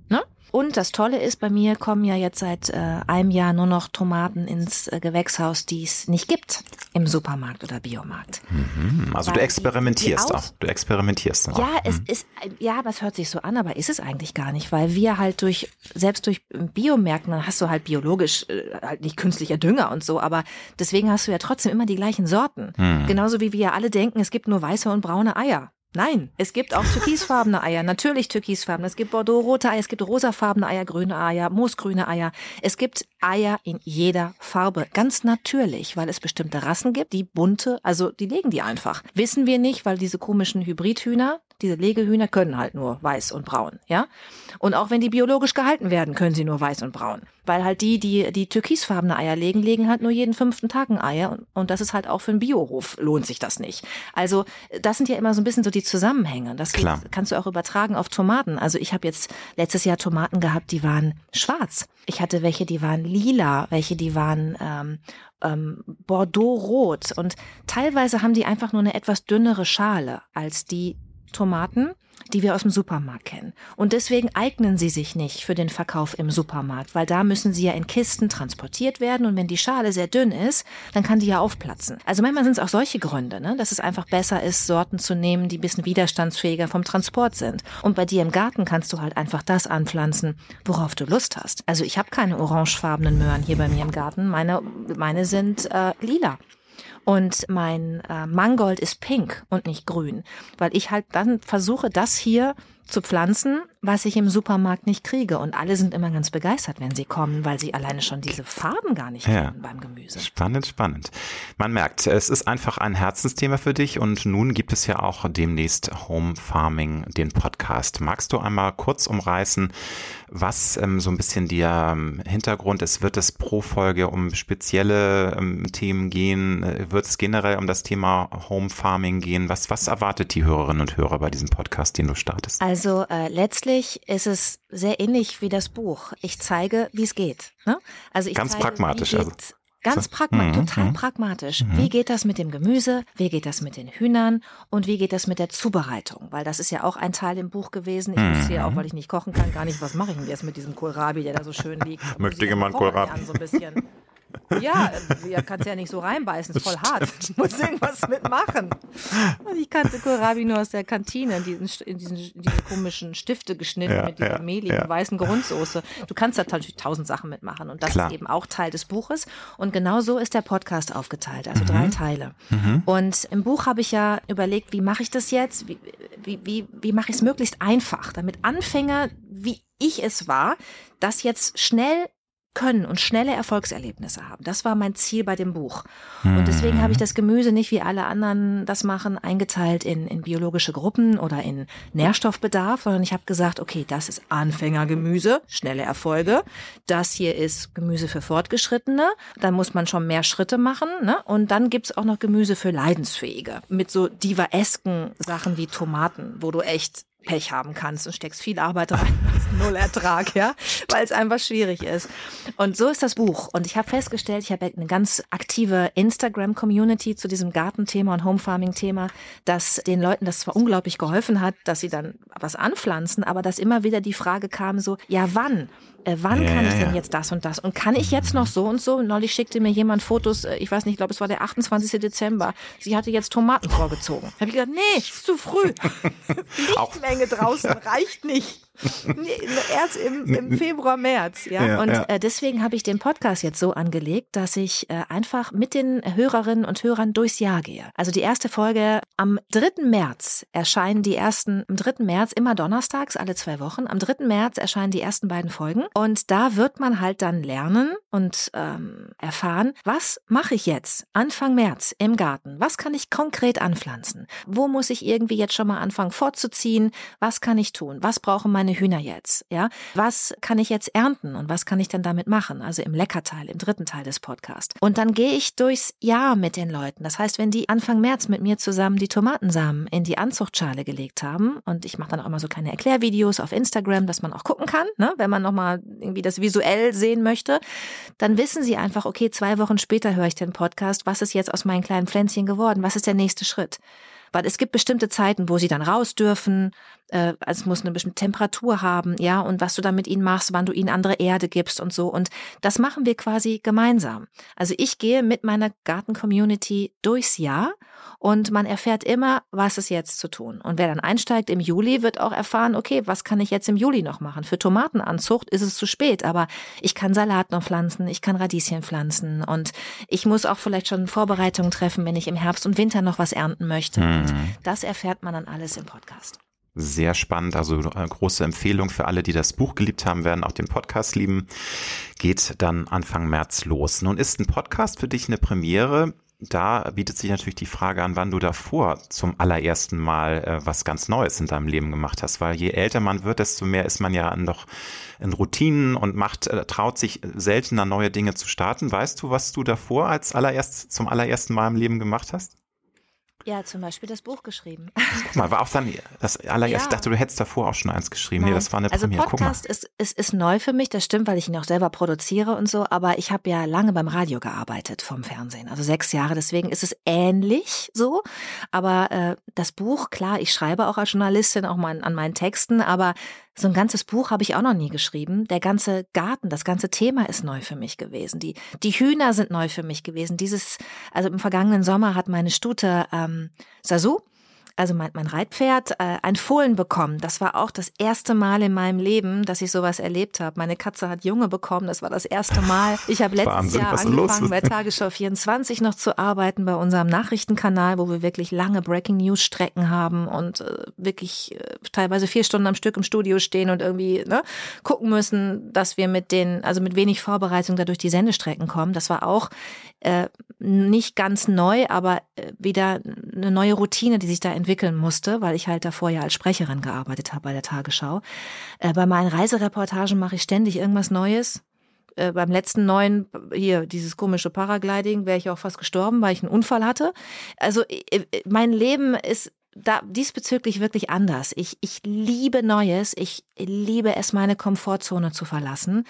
Ne? Und das Tolle ist, bei mir kommen ja jetzt seit äh, einem Jahr nur noch Tomaten ins äh, Gewächshaus, die es nicht gibt im Supermarkt oder Biomarkt. Mhm, also Weil du experimentierst die, die auch. Du experimentierst auch. Ja, mhm. es ist, ja, aber es hört sich so an, aber ist es eigentlich gar nicht, weil wir halt durch, selbst durch Biomärkten, dann hast du halt biologisch, äh, halt nicht künstlicher Dünger und so, aber deswegen hast du ja trotzdem immer die gleichen Sorten. Mhm. Genauso wie wir ja alle denken, es gibt nur weiße und braune Eier. Nein, es gibt auch türkisfarbene Eier, natürlich türkisfarbene. Es gibt Bordeaux-rote Eier, es gibt rosafarbene Eier, grüne Eier, moosgrüne Eier. Es gibt Eier in jeder Farbe, ganz natürlich, weil es bestimmte Rassen gibt, die bunte, also die legen die einfach. Wissen wir nicht, weil diese komischen Hybridhühner, diese Legehühner können halt nur weiß und braun, ja? Und auch wenn die biologisch gehalten werden, können sie nur weiß und braun. Weil halt die, die die türkisfarbene Eier legen, legen halt nur jeden fünften Tag ein Eier. Und, und das ist halt auch für einen Biohof lohnt sich das nicht. Also das sind ja immer so ein bisschen so die Zusammenhänge. Das Klar. kannst du auch übertragen auf Tomaten. Also ich habe jetzt letztes Jahr Tomaten gehabt, die waren schwarz. Ich hatte welche, die waren lila, welche, die waren ähm, ähm, Bordeaux-rot. Und teilweise haben die einfach nur eine etwas dünnere Schale als die Tomaten, die wir aus dem Supermarkt kennen. Und deswegen eignen sie sich nicht für den Verkauf im Supermarkt, weil da müssen sie ja in Kisten transportiert werden und wenn die Schale sehr dünn ist, dann kann die ja aufplatzen. Also manchmal sind es auch solche Gründe, ne? dass es einfach besser ist, Sorten zu nehmen, die ein bisschen widerstandsfähiger vom Transport sind. Und bei dir im Garten kannst du halt einfach das anpflanzen, worauf du Lust hast. Also ich habe keine orangefarbenen Möhren hier bei mir im Garten. Meine, meine sind äh, lila. Und mein äh, Mangold ist pink und nicht grün, weil ich halt dann versuche, das hier zu pflanzen, was ich im Supermarkt nicht kriege. Und alle sind immer ganz begeistert, wenn sie kommen, weil sie alleine schon diese Farben gar nicht ja. kennen beim Gemüse. Spannend, spannend. Man merkt, es ist einfach ein Herzensthema für dich und nun gibt es ja auch demnächst Home Farming, den Podcast. Magst du einmal kurz umreißen, was ähm, so ein bisschen der ähm, Hintergrund ist? Wird es pro Folge um spezielle ähm, Themen gehen? Äh, wird es generell um das Thema Home Farming gehen? Was, was erwartet die Hörerinnen und Hörer bei diesem Podcast, den du startest? Also äh, letztlich ist es sehr ähnlich wie das Buch. Ich zeige, wie es geht. Ne? Also ich Ganz zeige, pragmatisch. Also. Ganz pragmatisch, mhm, total mhm. pragmatisch. Mhm. Wie geht das mit dem Gemüse? Wie geht das mit den Hühnern? Und wie geht das mit der Zubereitung? Weil das ist ja auch ein Teil im Buch gewesen. Ich wusste ja auch, weil ich nicht kochen kann, gar nicht, was mache ich denn jetzt mit diesem Kohlrabi, der da so schön liegt. Möchte jemand Kohlrabi? So ein bisschen. Ja, ja kannst ja nicht so reinbeißen, ist voll hart. Ich muss irgendwas mitmachen. Und ich kannte Kohlrabi nur aus der Kantine, in diesen, in diesen, diese komischen Stifte geschnitten ja, mit dieser ja, mehligen ja. weißen Grundsoße. Du kannst da natürlich tausend Sachen mitmachen und das Klar. ist eben auch Teil des Buches. Und genau so ist der Podcast aufgeteilt, also mhm. drei Teile. Mhm. Und im Buch habe ich ja überlegt, wie mache ich das jetzt? Wie, wie, wie, wie mache ich es möglichst einfach, damit Anfänger, wie ich es war, das jetzt schnell können und schnelle Erfolgserlebnisse haben. Das war mein Ziel bei dem Buch. Und deswegen habe ich das Gemüse nicht wie alle anderen das machen, eingeteilt in, in biologische Gruppen oder in Nährstoffbedarf, sondern ich habe gesagt, okay, das ist Anfängergemüse, schnelle Erfolge. Das hier ist Gemüse für Fortgeschrittene. Da muss man schon mehr Schritte machen. Ne? Und dann gibt's auch noch Gemüse für Leidensfähige. Mit so divaesken Sachen wie Tomaten, wo du echt Pech haben kannst und steckst viel Arbeit rein. Null Ertrag, ja, weil es einfach schwierig ist. Und so ist das Buch. Und ich habe festgestellt, ich habe eine ganz aktive Instagram-Community zu diesem Gartenthema und Homefarming-Thema, dass den Leuten das zwar unglaublich geholfen hat, dass sie dann was anpflanzen, aber dass immer wieder die Frage kam so, ja wann? äh, wann ja, kann ich denn jetzt das und das? Und kann ich jetzt noch so und so? Neulich schickte mir jemand Fotos, äh, ich weiß nicht, ich glaube, es war der 28. Dezember. Sie hatte jetzt Tomaten vorgezogen. Da habe ich gesagt, nee, ist zu früh. Lichtmenge draußen reicht nicht. Nee, erst im, im, Februar, März, ja. ja und ja. Äh, deswegen habe ich den Podcast jetzt so angelegt, dass ich äh, einfach mit den Hörerinnen und Hörern durchs Jahr gehe. Also die erste Folge am 3. März erscheinen die ersten, am 3. März immer donnerstags, alle zwei Wochen. Am 3. März erscheinen die ersten beiden Folgen. Und da wird man halt dann lernen und ähm, erfahren, was mache ich jetzt Anfang März im Garten? Was kann ich konkret anpflanzen? Wo muss ich irgendwie jetzt schon mal anfangen fortzuziehen? Was kann ich tun? Was brauchen meine meine Hühner jetzt? Ja, was kann ich jetzt ernten und was kann ich dann damit machen? Also im Leckerteil, im dritten Teil des Podcasts. Und dann gehe ich durchs Jahr mit den Leuten. Das heißt, wenn die Anfang März mit mir zusammen die Tomatensamen in die Anzuchtschale gelegt haben und ich mache dann auch immer so kleine Erklärvideos auf Instagram, dass man auch gucken kann, ne? wenn man nochmal irgendwie das visuell sehen möchte, dann wissen sie einfach, okay, zwei Wochen später höre ich den Podcast, was ist jetzt aus meinen kleinen Pflänzchen geworden? Was ist der nächste Schritt? Weil es gibt bestimmte Zeiten, wo sie dann raus dürfen. Äh, also es muss eine bestimmte Temperatur haben, ja, und was du dann mit ihnen machst, wann du ihnen andere Erde gibst und so. Und das machen wir quasi gemeinsam. Also ich gehe mit meiner Garten-Community durchs Jahr und man erfährt immer, was ist jetzt zu tun. Und wer dann einsteigt im Juli, wird auch erfahren, okay, was kann ich jetzt im Juli noch machen? Für Tomatenanzucht ist es zu spät, aber ich kann Salat noch pflanzen, ich kann Radieschen pflanzen und ich muss auch vielleicht schon Vorbereitungen treffen, wenn ich im Herbst und Winter noch was ernten möchte. Mhm. Das erfährt man dann alles im Podcast. Sehr spannend, also äh, große Empfehlung für alle, die das Buch geliebt haben, werden auch den Podcast lieben. Geht dann Anfang März los. Nun ist ein Podcast für dich eine Premiere da bietet sich natürlich die Frage an, wann du davor zum allerersten Mal äh, was ganz Neues in deinem Leben gemacht hast, weil je älter man wird, desto mehr ist man ja noch in Routinen und macht, äh, traut sich seltener neue Dinge zu starten. Weißt du, was du davor als allererst zum allerersten Mal im Leben gemacht hast? Ja, zum Beispiel das Buch geschrieben. Guck mal, war auch dann das allererst, ja. ich dachte, du hättest davor auch schon eins geschrieben. Nein. Nee, das war eine also Premiere. Podcast ist, ist, ist neu für mich, das stimmt, weil ich ihn auch selber produziere und so, aber ich habe ja lange beim Radio gearbeitet vom Fernsehen, also sechs Jahre, deswegen ist es ähnlich so, aber äh, das Buch, klar, ich schreibe auch als Journalistin auch mal an meinen Texten, aber so ein ganzes Buch habe ich auch noch nie geschrieben. Der ganze Garten, das ganze Thema ist neu für mich gewesen. Die, die Hühner sind neu für mich gewesen. Dieses, also im vergangenen Sommer hat meine Stute ähm, Sasu, also mein, mein Reitpferd, äh, ein Fohlen bekommen. Das war auch das erste Mal in meinem Leben, dass ich sowas erlebt habe. Meine Katze hat Junge bekommen. Das war das erste Mal. Ich habe letztes Wahnsinn, Jahr angefangen, bei Tagesschau 24 noch zu arbeiten, bei unserem Nachrichtenkanal, wo wir wirklich lange Breaking News Strecken haben und äh, wirklich äh, teilweise vier Stunden am Stück im Studio stehen und irgendwie ne, gucken müssen, dass wir mit den, also mit wenig Vorbereitung dadurch die Sendestrecken kommen. Das war auch äh, nicht ganz neu, aber äh, wieder eine neue Routine, die sich da entwickeln musste, weil ich halt davor ja als Sprecherin gearbeitet habe bei der Tagesschau. Äh, bei meinen Reisereportagen mache ich ständig irgendwas Neues. Äh, beim letzten neuen, hier, dieses komische Paragliding, wäre ich auch fast gestorben, weil ich einen Unfall hatte. Also äh, äh, mein Leben ist da diesbezüglich wirklich anders. Ich, ich liebe Neues. Ich liebe es, meine Komfortzone zu verlassen.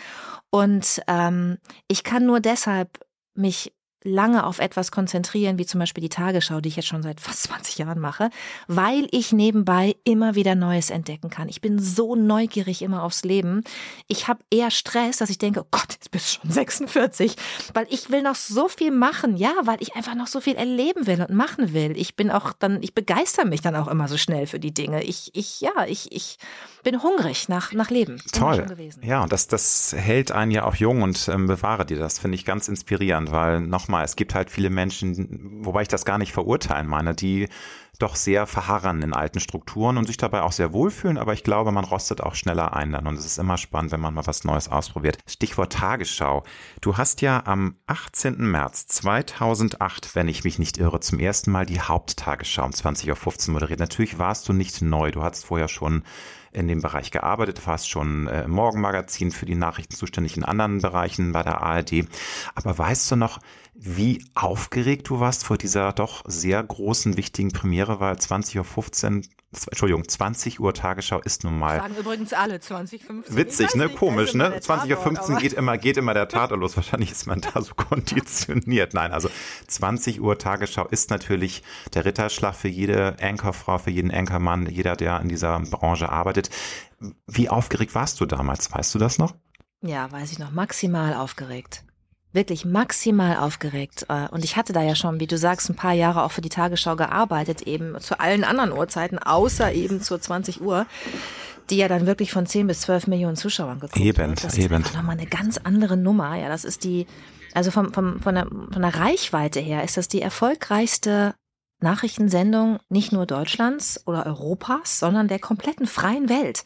Und ähm, ich kann nur deshalb mich lange auf etwas konzentrieren, wie zum Beispiel die Tagesschau, die ich jetzt schon seit fast 20 Jahren mache, weil ich nebenbei immer wieder Neues entdecken kann. Ich bin so neugierig immer aufs Leben. Ich habe eher Stress, dass ich denke, oh Gott, jetzt bist du schon 46, weil ich will noch so viel machen, ja, weil ich einfach noch so viel erleben will und machen will. Ich bin auch dann, ich begeister mich dann auch immer so schnell für die Dinge. Ich, ich, ja, ich, ich bin hungrig nach, nach Leben. Toll. Ja, und das, das hält einen ja auch jung und ähm, bewahre dir das, finde ich ganz inspirierend, weil nochmal, es gibt halt viele Menschen, wobei ich das gar nicht verurteilen meine, die doch sehr verharren in alten Strukturen und sich dabei auch sehr wohlfühlen, aber ich glaube, man rostet auch schneller ein dann und es ist immer spannend, wenn man mal was Neues ausprobiert. Stichwort Tagesschau. Du hast ja am 18. März 2008, wenn ich mich nicht irre, zum ersten Mal die Haupttagesschau um 20.15 Uhr moderiert. Natürlich warst du nicht neu, du hattest vorher schon in dem Bereich gearbeitet, warst schon äh, im Morgenmagazin für die Nachrichten zuständig in anderen Bereichen bei der ARD. Aber weißt du noch, wie aufgeregt du warst vor dieser doch sehr großen, wichtigen Premiere, weil 20.15 Uhr Entschuldigung, 20 Uhr Tagesschau ist nun mal. Sagen übrigens alle 2015. Witzig, ne? Nicht, Komisch, ne? 20.15 Uhr geht immer, geht immer der Tatort los. Wahrscheinlich ist man da so konditioniert. Nein, also 20 Uhr Tagesschau ist natürlich der Ritterschlag für jede Anchorfrau, für jeden Anchormann, jeder, der in dieser Branche arbeitet. Wie aufgeregt warst du damals? Weißt du das noch? Ja, weiß ich noch. Maximal aufgeregt wirklich maximal aufgeregt. Äh, und ich hatte da ja schon, wie du sagst, ein paar Jahre auch für die Tagesschau gearbeitet, eben zu allen anderen Uhrzeiten, außer eben zur 20 Uhr die ja dann wirklich von 10 bis 12 Millionen Zuschauern geguckt eben, wird. Das eben. ist nochmal eine ganz andere Nummer. Ja, das ist die, also vom, vom, von, der, von der Reichweite her ist das die erfolgreichste Nachrichtensendung nicht nur Deutschlands oder Europas, sondern der kompletten freien Welt.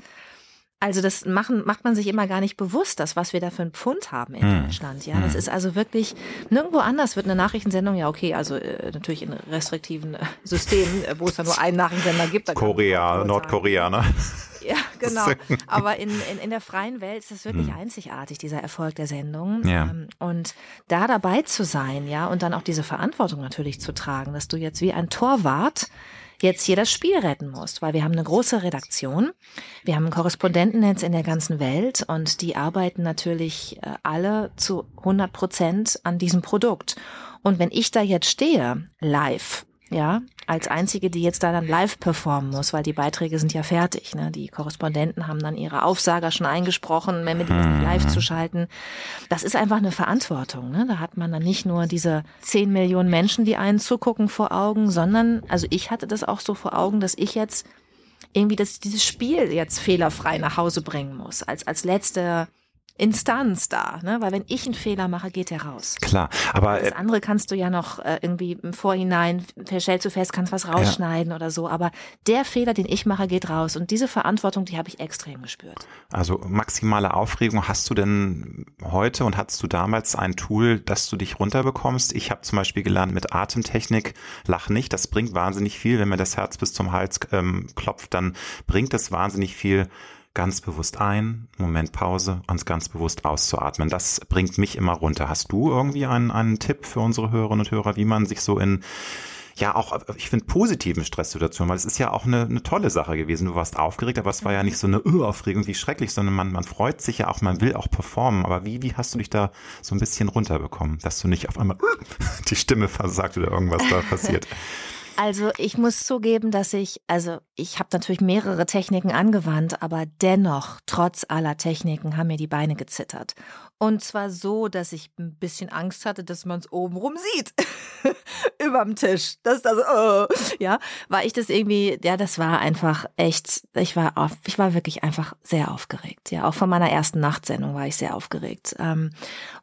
Also das machen, macht man sich immer gar nicht bewusst, das, was wir da für einen Pfund haben in hm. Deutschland. Ja, das hm. ist also wirklich, nirgendwo anders wird eine Nachrichtensendung, ja okay, also äh, natürlich in restriktiven äh, Systemen, äh, wo es da nur einen Nachrichtensender gibt. Korea, Nordkorea, ne? Ja, genau. Aber in, in, in der freien Welt ist es wirklich hm. einzigartig, dieser Erfolg der Sendung. Ja. Ähm, und da dabei zu sein, ja, und dann auch diese Verantwortung natürlich zu tragen, dass du jetzt wie ein Torwart jetzt hier das Spiel retten musst, weil wir haben eine große Redaktion, wir haben Korrespondentennetz in der ganzen Welt und die arbeiten natürlich äh, alle zu 100 Prozent an diesem Produkt. Und wenn ich da jetzt stehe, live, ja, als einzige, die jetzt da dann live performen muss, weil die Beiträge sind ja fertig. Ne? Die Korrespondenten haben dann ihre Aufsager schon eingesprochen, wenn wir die mhm. live zu schalten. Das ist einfach eine Verantwortung. Ne? Da hat man dann nicht nur diese zehn Millionen Menschen, die einen zugucken vor Augen, sondern, also ich hatte das auch so vor Augen, dass ich jetzt irgendwie das, dieses Spiel jetzt fehlerfrei nach Hause bringen muss, als, als letzte Instanz da, ne? Weil wenn ich einen Fehler mache, geht der raus. Klar, aber das äh, andere kannst du ja noch äh, irgendwie im Vorhinein stellst du fest, kannst was rausschneiden ja. oder so. Aber der Fehler, den ich mache, geht raus. Und diese Verantwortung, die habe ich extrem gespürt. Also maximale Aufregung hast du denn heute und hattest du damals ein Tool, dass du dich runterbekommst? Ich habe zum Beispiel gelernt mit Atemtechnik, lach nicht. Das bringt wahnsinnig viel, wenn mir das Herz bis zum Hals ähm, klopft, dann bringt das wahnsinnig viel ganz bewusst ein, Moment Pause und ganz bewusst auszuatmen. Das bringt mich immer runter. Hast du irgendwie einen, einen Tipp für unsere Hörerinnen und Hörer, wie man sich so in ja auch, ich finde, positiven Stresssituationen, weil es ist ja auch eine, eine tolle Sache gewesen. Du warst aufgeregt, aber es war ja nicht so eine uh, Aufregung wie schrecklich, sondern man, man freut sich ja auch, man will auch performen. Aber wie, wie hast du dich da so ein bisschen runterbekommen, dass du nicht auf einmal die Stimme versagt oder irgendwas da passiert? Also ich muss zugeben, dass ich, also ich habe natürlich mehrere Techniken angewandt, aber dennoch, trotz aller Techniken, haben mir die Beine gezittert. Und zwar so, dass ich ein bisschen Angst hatte, dass man es obenrum sieht. Überm Tisch. Das ist also, oh, ja, war ich das irgendwie, ja, das war einfach echt, ich war auf, ich war wirklich einfach sehr aufgeregt. Ja, auch von meiner ersten Nachtsendung war ich sehr aufgeregt. Ähm,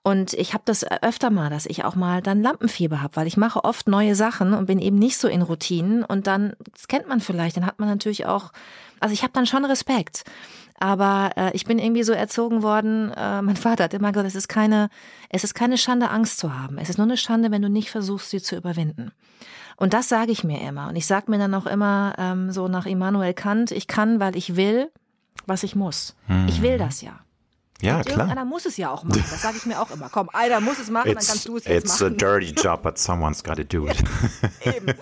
und ich habe das öfter mal, dass ich auch mal dann Lampenfieber habe, weil ich mache oft neue Sachen und bin eben nicht so in Routinen. Und dann, das kennt man vielleicht, dann hat man natürlich auch, also ich habe dann schon Respekt. Aber äh, ich bin irgendwie so erzogen worden, äh, mein Vater hat immer gesagt, es ist keine, es ist keine Schande, Angst zu haben. Es ist nur eine Schande, wenn du nicht versuchst, sie zu überwinden. Und das sage ich mir immer. Und ich sage mir dann auch immer ähm, so nach Immanuel Kant, ich kann, weil ich will, was ich muss. Hm. Ich will das ja. Ja, klar. Irgendeiner muss es ja auch machen. Das sage ich mir auch immer. Komm, einer muss es machen, it's, dann kannst du es jetzt it's machen. It's a dirty job, but someone's got to do it. Eben.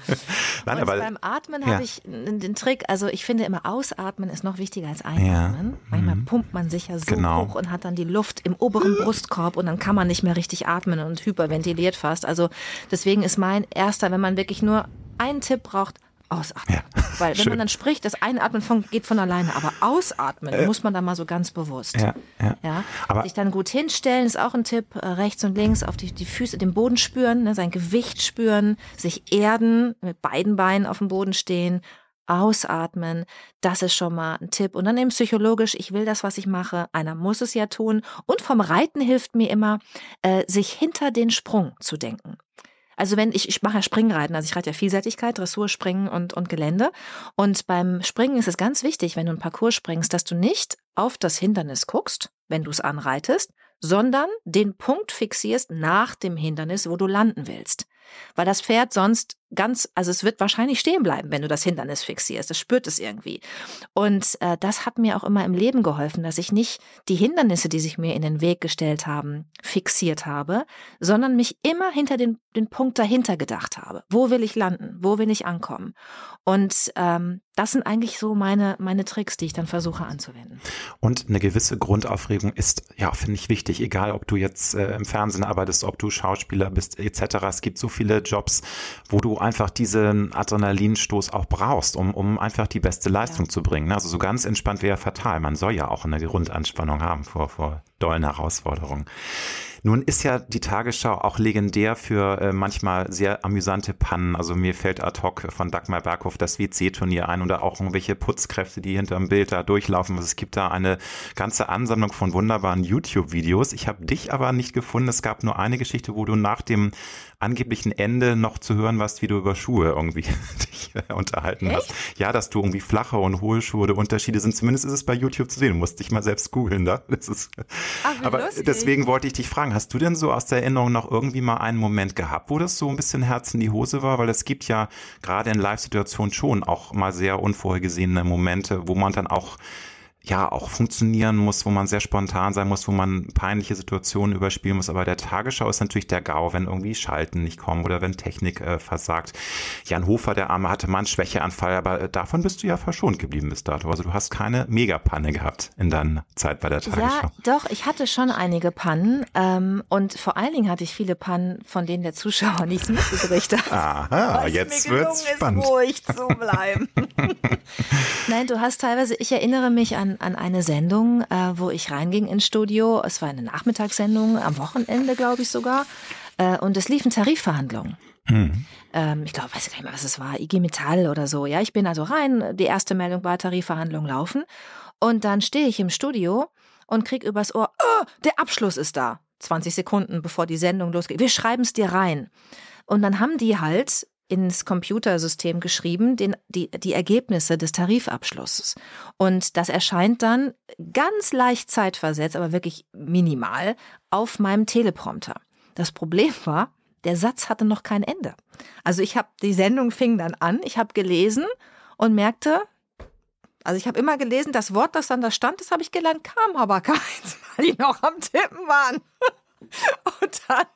Nein, aber, beim Atmen ja. habe ich den Trick, also ich finde immer ausatmen ist noch wichtiger als einatmen. Ja. Manchmal mhm. pumpt man sich ja so genau. hoch und hat dann die Luft im oberen Brustkorb und dann kann man nicht mehr richtig atmen und hyperventiliert fast. Also deswegen ist mein erster, wenn man wirklich nur einen Tipp braucht, Ausatmen. Ja, Weil wenn schön. man dann spricht, das Einatmen von, geht von alleine, aber Ausatmen äh, muss man da mal so ganz bewusst. Ja, ja. ja? Aber Sich dann gut hinstellen ist auch ein Tipp. Äh, rechts und links auf die, die Füße, den Boden spüren, ne, sein Gewicht spüren, sich erden, mit beiden Beinen auf dem Boden stehen, ausatmen. Das ist schon mal ein Tipp. Und dann eben psychologisch, ich will das, was ich mache. Einer muss es ja tun. Und vom Reiten hilft mir immer, äh, sich hinter den Sprung zu denken. Also wenn ich, ich mache ja Springreiten, also ich reite ja Vielseitigkeit, Dressur, Springen und, und Gelände. Und beim Springen ist es ganz wichtig, wenn du einen Parcours springst, dass du nicht auf das Hindernis guckst, wenn du es anreitest, sondern den Punkt fixierst nach dem Hindernis, wo du landen willst. weil das Pferd sonst ganz, also es wird wahrscheinlich stehen bleiben, wenn du das Hindernis fixierst. Das spürt es irgendwie. Und äh, das hat mir auch immer im Leben geholfen, dass ich nicht die Hindernisse, die sich mir in den Weg gestellt haben, fixiert habe, sondern mich immer hinter den, den Punkt dahinter gedacht habe. Wo will ich landen? Wo will ich ankommen? Und ähm, das sind eigentlich so meine, meine Tricks, die ich dann versuche anzuwenden. Und eine gewisse Grundaufregung ist, ja, finde ich wichtig, egal ob du jetzt äh, im Fernsehen arbeitest, ob du Schauspieler bist, etc. Es gibt so viele Jobs, wo du einfach diesen Adrenalinstoß auch brauchst, um, um einfach die beste Leistung ja. zu bringen. Also so ganz entspannt wäre fatal. Man soll ja auch eine Grundanspannung haben vor, vor dollen Herausforderungen. Nun ist ja die Tagesschau auch legendär für äh, manchmal sehr amüsante Pannen. Also mir fällt ad hoc von Dagmar Berghoff das WC-Turnier ein oder auch irgendwelche Putzkräfte, die hinterm Bild da durchlaufen. Also es gibt da eine ganze Ansammlung von wunderbaren YouTube-Videos. Ich habe dich aber nicht gefunden. Es gab nur eine Geschichte, wo du nach dem angeblichen Ende noch zu hören warst, wie du über Schuhe irgendwie dich äh, unterhalten Echt? hast. Ja, dass du irgendwie flache und hohe Schuhe, Unterschiede sind. Zumindest ist es bei YouTube zu sehen. Du musst dich mal selbst googeln da. Das ist, Ach, aber lustig. deswegen wollte ich dich fragen, hast du denn so aus der Erinnerung noch irgendwie mal einen Moment gehabt, wo das so ein bisschen Herz in die Hose war? Weil es gibt ja gerade in Live-Situationen schon auch mal sehr unvorhergesehene Momente, wo man dann auch ja auch funktionieren muss, wo man sehr spontan sein muss, wo man peinliche Situationen überspielen muss. Aber der Tagesschau ist natürlich der GAU, wenn irgendwie Schalten nicht kommen oder wenn Technik äh, versagt. Jan Hofer, der Arme, hatte mal einen Schwächeanfall, aber äh, davon bist du ja verschont geblieben bis dato. Also du hast keine Megapanne gehabt in deiner Zeit bei der Tagesschau. Ja, doch, ich hatte schon einige Pannen ähm, und vor allen Dingen hatte ich viele Pannen, von denen der Zuschauer nichts mitgekriegt hat. Aha, jetzt wird's spannend. Ist, ruhig zu bleiben. Nein, du hast teilweise, ich erinnere mich an an eine Sendung, äh, wo ich reinging ins Studio. Es war eine Nachmittagssendung, am Wochenende, glaube ich sogar. Äh, und es liefen Tarifverhandlungen. Hm. Ähm, ich glaube, weiß ich gar nicht mehr, was es war, IG Metall oder so. Ja, ich bin also rein. Die erste Meldung war Tarifverhandlungen laufen. Und dann stehe ich im Studio und krieg übers Ohr, oh, der Abschluss ist da. 20 Sekunden bevor die Sendung losgeht. Wir schreiben es dir rein. Und dann haben die halt ins Computersystem geschrieben, den, die, die Ergebnisse des Tarifabschlusses. Und das erscheint dann ganz leicht zeitversetzt, aber wirklich minimal, auf meinem Teleprompter. Das Problem war, der Satz hatte noch kein Ende. Also ich habe, die Sendung fing dann an, ich habe gelesen und merkte, also ich habe immer gelesen, das Wort, das dann da stand, das habe ich gelernt, kam aber keins, weil die noch am Tippen waren. Und dann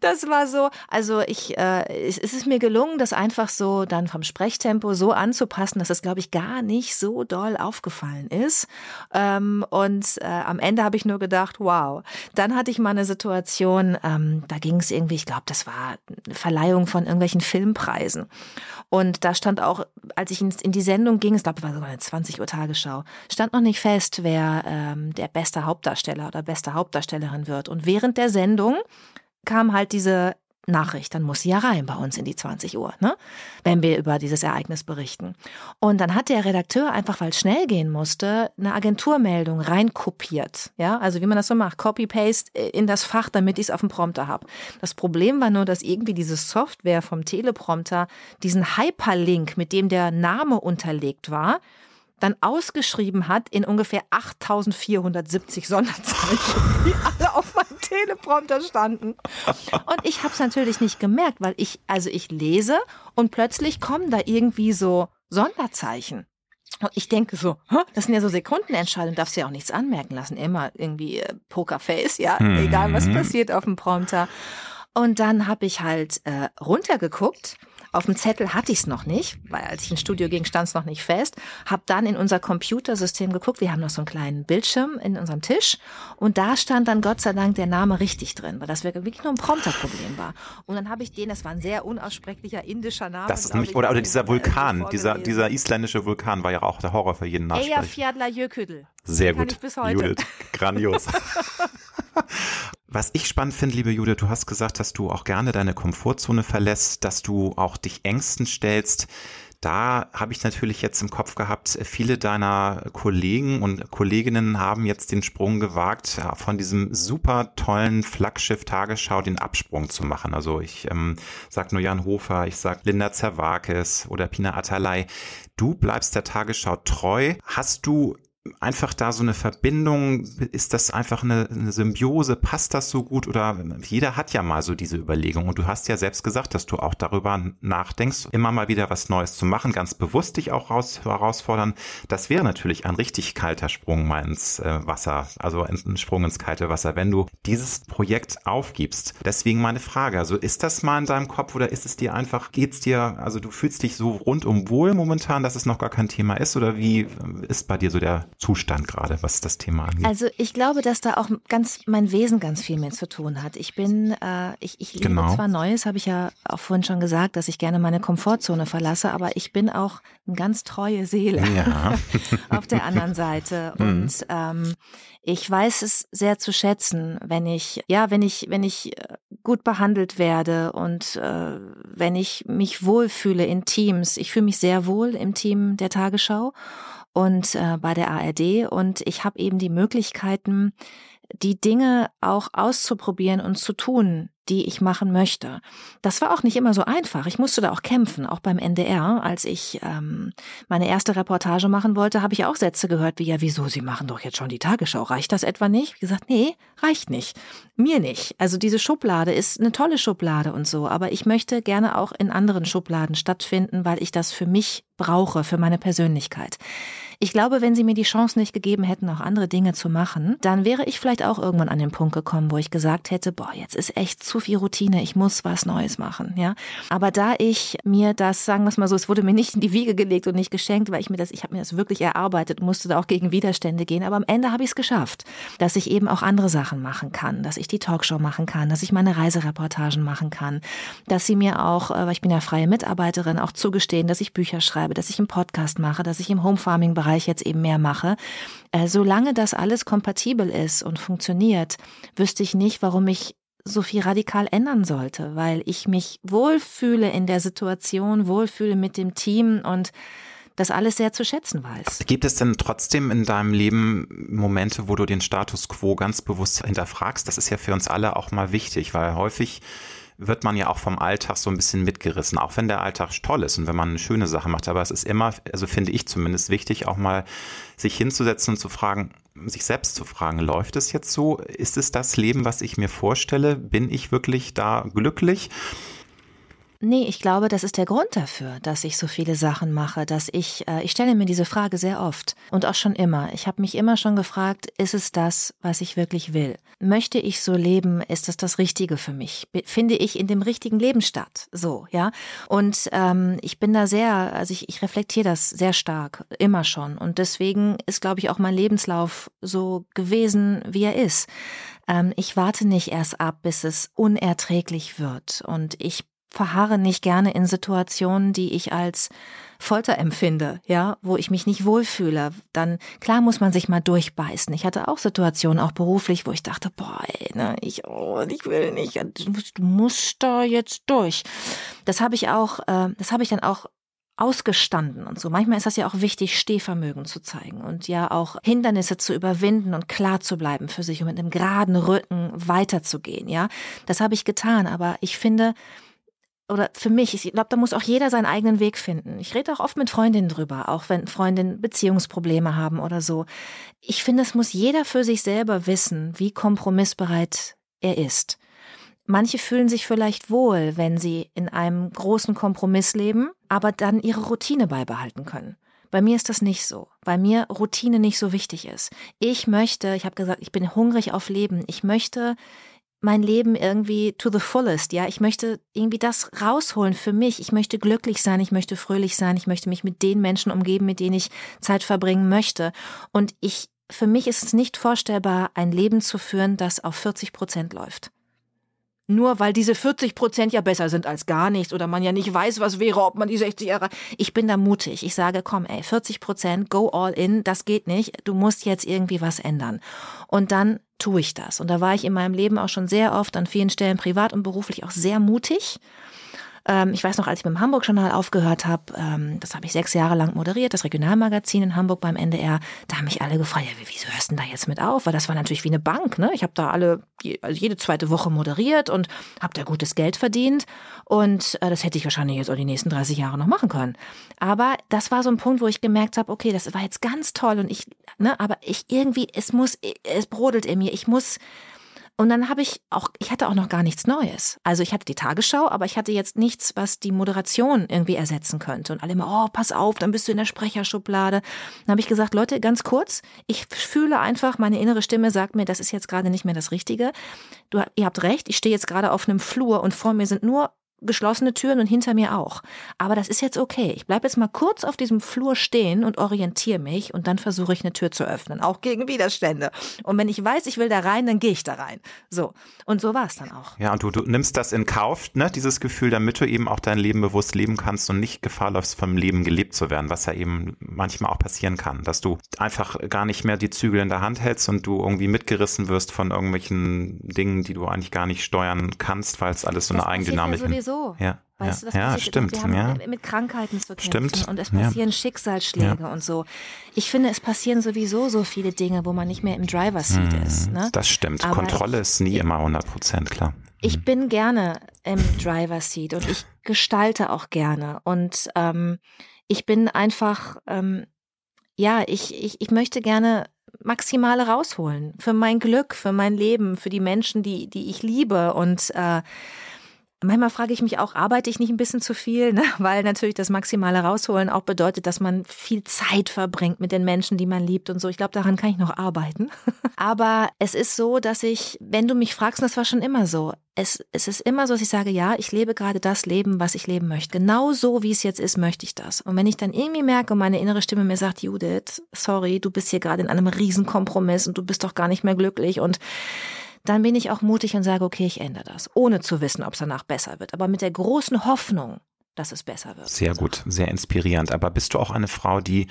das war so, also ich, äh, es, es ist mir gelungen, das einfach so dann vom Sprechtempo so anzupassen, dass es, glaube ich, gar nicht so doll aufgefallen ist. Ähm, und äh, am Ende habe ich nur gedacht, wow. Dann hatte ich mal eine Situation, ähm, da ging es irgendwie, ich glaube, das war eine Verleihung von irgendwelchen Filmpreisen. Und da stand auch, als ich in, die Sendung ging, ich glaube, es war sogar eine 20 Uhr Tagesschau, stand noch nicht fest, wer ähm, der beste Hauptdarsteller oder beste Hauptdarstellerin wird. Und während der Sendung kam halt diese Nachricht, dann muss sie ja rein bei uns in die 20 Uhr, ne? wenn wir über dieses Ereignis berichten. Und dann hat der Redakteur einfach, weil es schnell gehen musste, eine Agenturmeldung reinkopiert. Ja, also wie man das so macht, Copy-Paste in das Fach, damit ich es auf dem Prompter habe. Das Problem war nur, dass irgendwie diese Software vom Teleprompter diesen Hyperlink, mit dem der Name unterlegt war, dann ausgeschrieben hat in ungefähr 8470 Sonderzeichen, die alle auf meinem Teleprompter standen. Und ich habe es natürlich nicht gemerkt, weil ich, also ich lese und plötzlich kommen da irgendwie so Sonderzeichen. Und ich denke so, das sind ja so Sekundenentscheidungen, darfst du ja auch nichts anmerken lassen. Immer irgendwie äh, Pokerface, ja, mhm. egal was passiert auf dem Prompter. Und dann habe ich halt äh, runtergeguckt auf dem Zettel hatte ich es noch nicht, weil als ich ins Studio ging, stand es noch nicht fest. Hab dann in unser Computersystem geguckt. Wir haben noch so einen kleinen Bildschirm in unserem Tisch und da stand dann Gott sei Dank der Name richtig drin, weil das wirklich nur ein Prompterproblem war. Und dann habe ich den, das war ein sehr unaussprechlicher indischer Name. Das ist nämlich, oder, oder dieser Vulkan, dieser, dieser isländische Vulkan war ja auch der Horror für jeden Nachsprecher. Eyjafjallajökull. Sehr gut. Judith, grandios. Was ich spannend finde, liebe Judith, du hast gesagt, dass du auch gerne deine Komfortzone verlässt, dass du auch dich Ängsten stellst. Da habe ich natürlich jetzt im Kopf gehabt, viele deiner Kollegen und Kolleginnen haben jetzt den Sprung gewagt, von diesem super tollen Flaggschiff Tagesschau den Absprung zu machen. Also ich ähm, sag nur Jan Hofer, ich sag Linda Zerwakis oder Pina Atalay. Du bleibst der Tagesschau treu. Hast du einfach da so eine Verbindung? Ist das einfach eine, eine, Symbiose? Passt das so gut? Oder jeder hat ja mal so diese Überlegung. Und du hast ja selbst gesagt, dass du auch darüber nachdenkst, immer mal wieder was Neues zu machen, ganz bewusst dich auch raus, herausfordern. Das wäre natürlich ein richtig kalter Sprung mal ins äh, Wasser, also ein Sprung ins kalte Wasser, wenn du dieses Projekt aufgibst. Deswegen meine Frage, also ist das mal in deinem Kopf oder ist es dir einfach, geht's dir, also du fühlst dich so rundum wohl momentan, dass es noch gar kein Thema ist? Oder wie ist bei dir so der Zustand gerade, was das Thema angeht? Also ich glaube, dass da auch ganz mein Wesen ganz viel mit zu tun hat. Ich bin, äh, ich, ich liebe genau. zwar Neues, habe ich ja auch vorhin schon gesagt, dass ich gerne meine Komfortzone verlasse, aber ich bin auch eine ganz treue Seele ja. auf der anderen Seite. Mhm. Und ähm, ich weiß es sehr zu schätzen, wenn ich, ja, wenn ich, wenn ich äh, gut behandelt werde und äh, wenn ich mich wohlfühle in Teams. Ich fühle mich sehr wohl im Team der Tagesschau und äh, bei der ARD und ich habe eben die Möglichkeiten, die Dinge auch auszuprobieren und zu tun, die ich machen möchte. Das war auch nicht immer so einfach. Ich musste da auch kämpfen, auch beim NDR. Als ich ähm, meine erste Reportage machen wollte, habe ich auch Sätze gehört wie, ja, wieso, Sie machen doch jetzt schon die Tagesschau. Reicht das etwa nicht? Ich gesagt, nee, reicht nicht. Mir nicht. Also diese Schublade ist eine tolle Schublade und so, aber ich möchte gerne auch in anderen Schubladen stattfinden, weil ich das für mich brauche, für meine Persönlichkeit. Ich glaube, wenn sie mir die Chance nicht gegeben hätten, auch andere Dinge zu machen, dann wäre ich vielleicht auch irgendwann an den Punkt gekommen, wo ich gesagt hätte, boah, jetzt ist echt zu viel Routine, ich muss was Neues machen, ja. Aber da ich mir das, sagen wir es mal so, es wurde mir nicht in die Wiege gelegt und nicht geschenkt, weil ich mir das, ich habe mir das wirklich erarbeitet, musste da auch gegen Widerstände gehen, aber am Ende habe ich es geschafft, dass ich eben auch andere Sachen machen kann, dass ich die Talkshow machen kann, dass ich meine Reisereportagen machen kann, dass sie mir auch, äh, weil ich bin ja freie Mitarbeiterin, auch zugestehen, dass ich Bücher schreibe, dass ich einen Podcast mache, dass ich im Homefarming-Bereich Bereich jetzt eben mehr mache. Äh, solange das alles kompatibel ist und funktioniert, wüsste ich nicht, warum ich so viel radikal ändern sollte, weil ich mich wohlfühle in der Situation, wohlfühle mit dem Team und das alles sehr zu schätzen weiß. Gibt es denn trotzdem in deinem Leben Momente, wo du den Status quo ganz bewusst hinterfragst? Das ist ja für uns alle auch mal wichtig, weil häufig wird man ja auch vom Alltag so ein bisschen mitgerissen, auch wenn der Alltag toll ist und wenn man eine schöne Sache macht. Aber es ist immer, also finde ich zumindest wichtig, auch mal sich hinzusetzen und zu fragen, sich selbst zu fragen, läuft es jetzt so? Ist es das Leben, was ich mir vorstelle? Bin ich wirklich da glücklich? Nee, ich glaube, das ist der Grund dafür, dass ich so viele Sachen mache, dass ich, äh, ich stelle mir diese Frage sehr oft und auch schon immer. Ich habe mich immer schon gefragt, ist es das, was ich wirklich will? Möchte ich so leben? Ist das das Richtige für mich? Finde ich in dem richtigen Leben statt? So, ja. Und ähm, ich bin da sehr, also ich, ich reflektiere das sehr stark, immer schon. Und deswegen ist, glaube ich, auch mein Lebenslauf so gewesen, wie er ist. Ähm, ich warte nicht erst ab, bis es unerträglich wird. Und ich verharre nicht gerne in Situationen, die ich als Folter empfinde, ja, wo ich mich nicht wohlfühle, dann klar muss man sich mal durchbeißen. Ich hatte auch Situationen, auch beruflich, wo ich dachte, boah, ey, ne, ich, oh, ich will nicht, du musst, du musst da jetzt durch. Das habe ich auch, äh, das habe ich dann auch ausgestanden und so. Manchmal ist das ja auch wichtig, Stehvermögen zu zeigen und ja auch Hindernisse zu überwinden und klar zu bleiben für sich und mit einem geraden Rücken weiterzugehen, ja. Das habe ich getan, aber ich finde, oder für mich, ich glaube, da muss auch jeder seinen eigenen Weg finden. Ich rede auch oft mit Freundinnen drüber, auch wenn Freundinnen Beziehungsprobleme haben oder so. Ich finde, es muss jeder für sich selber wissen, wie kompromissbereit er ist. Manche fühlen sich vielleicht wohl, wenn sie in einem großen Kompromiss leben, aber dann ihre Routine beibehalten können. Bei mir ist das nicht so, weil mir Routine nicht so wichtig ist. Ich möchte, ich habe gesagt, ich bin hungrig auf Leben. Ich möchte mein Leben irgendwie to the fullest, ja. Ich möchte irgendwie das rausholen für mich. Ich möchte glücklich sein, ich möchte fröhlich sein, ich möchte mich mit den Menschen umgeben, mit denen ich Zeit verbringen möchte. Und ich, für mich ist es nicht vorstellbar, ein Leben zu führen, das auf 40 Prozent läuft. Nur weil diese 40 Prozent ja besser sind als gar nichts oder man ja nicht weiß, was wäre, ob man die 60 Jahre. Ich bin da mutig. Ich sage, komm, ey, 40 Prozent, go all in, das geht nicht. Du musst jetzt irgendwie was ändern. Und dann tue ich das. Und da war ich in meinem Leben auch schon sehr oft an vielen Stellen privat und beruflich auch sehr mutig Ähm, ich weiß noch, als ich mit dem Hamburg-Journal aufgehört habe, ähm, das habe ich sechs Jahre lang moderiert, das Regionalmagazin in Hamburg beim NDR, da haben mich alle gefragt, ja, wieso hörst du denn da jetzt mit auf? Weil das war natürlich wie eine Bank, ne? Ich habe da alle, also jede zweite Woche moderiert und habe da gutes Geld verdient und äh, das hätte ich wahrscheinlich jetzt auch die nächsten 30 Jahre noch machen können. Aber das war so ein Punkt, wo ich gemerkt habe, okay, das war jetzt ganz toll und ich, ne, aber ich irgendwie, es muss, es brodelt in mir, ich muss und dann habe ich auch, ich hatte auch noch gar nichts Neues. Also ich hatte die Tagesschau, aber ich hatte jetzt nichts, was die Moderation irgendwie ersetzen könnte. Und alle immer, oh, pass auf, dann bist du in der Sprecherschublade. Dann habe ich gesagt, Leute, ganz kurz, ich fühle einfach, meine innere Stimme sagt mir, das ist jetzt gerade nicht mehr das Richtige. Du, ihr habt recht, ich stehe jetzt gerade auf einem Flur und vor mir sind nur geschlossene Türen und hinter mir auch. Aber das ist jetzt okay. Ich bleibe jetzt mal kurz auf diesem Flur stehen und orientiere mich und dann versuche ich eine Tür zu öffnen, auch gegen Widerstände. Und wenn ich weiß, ich will da rein, dann gehe ich da rein. So. Und so war es dann auch. Ja, und du, du nimmst das in Kauf, ne, dieses Gefühl, damit du eben auch dein Leben bewusst leben kannst und nicht Gefahr läufst, vom Leben gelebt zu werden, was ja eben manchmal auch passieren kann, dass du einfach gar nicht mehr die Zügel in der Hand hältst und du irgendwie mitgerissen wirst von irgendwelchen Dingen, die du eigentlich gar nicht steuern kannst, weil es alles so das eine Eigendynamik ist so. Ja. Weißt ja, du, ja stimmt. Wir haben ja. mit Krankheiten zu kämpfen stimmt. und es passieren ja. Schicksalsschläge und so. Ich finde, es passieren sowieso so viele Dinge, wo man nicht mehr im Driver Seat hm, ist. Ne? Das stimmt. Aber Kontrolle ich, ist nie immer 100 Prozent, klar. Ich hm. bin gerne im Driver Seat und ich gestalte auch gerne und ähm, ich bin einfach, ähm, ja, ich, ich, ich möchte gerne Maximale rausholen für mein Glück, für mein Leben, für die Menschen, die, die ich liebe und äh, Manchmal frage ich mich auch, arbeite ich nicht ein bisschen zu viel? Ne? Weil natürlich das Maximale rausholen auch bedeutet, dass man viel Zeit verbringt mit den Menschen, die man liebt und so. Ich glaube, daran kann ich noch arbeiten. Aber es ist so, dass ich, wenn du mich fragst, und das war schon immer so, es, es ist immer so, dass ich sage, ja, ich lebe gerade das Leben, was ich leben möchte. Genau so, wie es jetzt ist, möchte ich das. Und wenn ich dann irgendwie merke und meine innere Stimme mir sagt, Judith, sorry, du bist hier gerade in einem Riesenkompromiss und du bist doch gar nicht mehr glücklich und dann bin ich auch mutig und sage, okay, ich ändere das, ohne zu wissen, ob es danach besser wird, aber mit der großen Hoffnung, dass es besser wird. Sehr gut, sehr inspirierend. Aber bist du auch eine Frau, die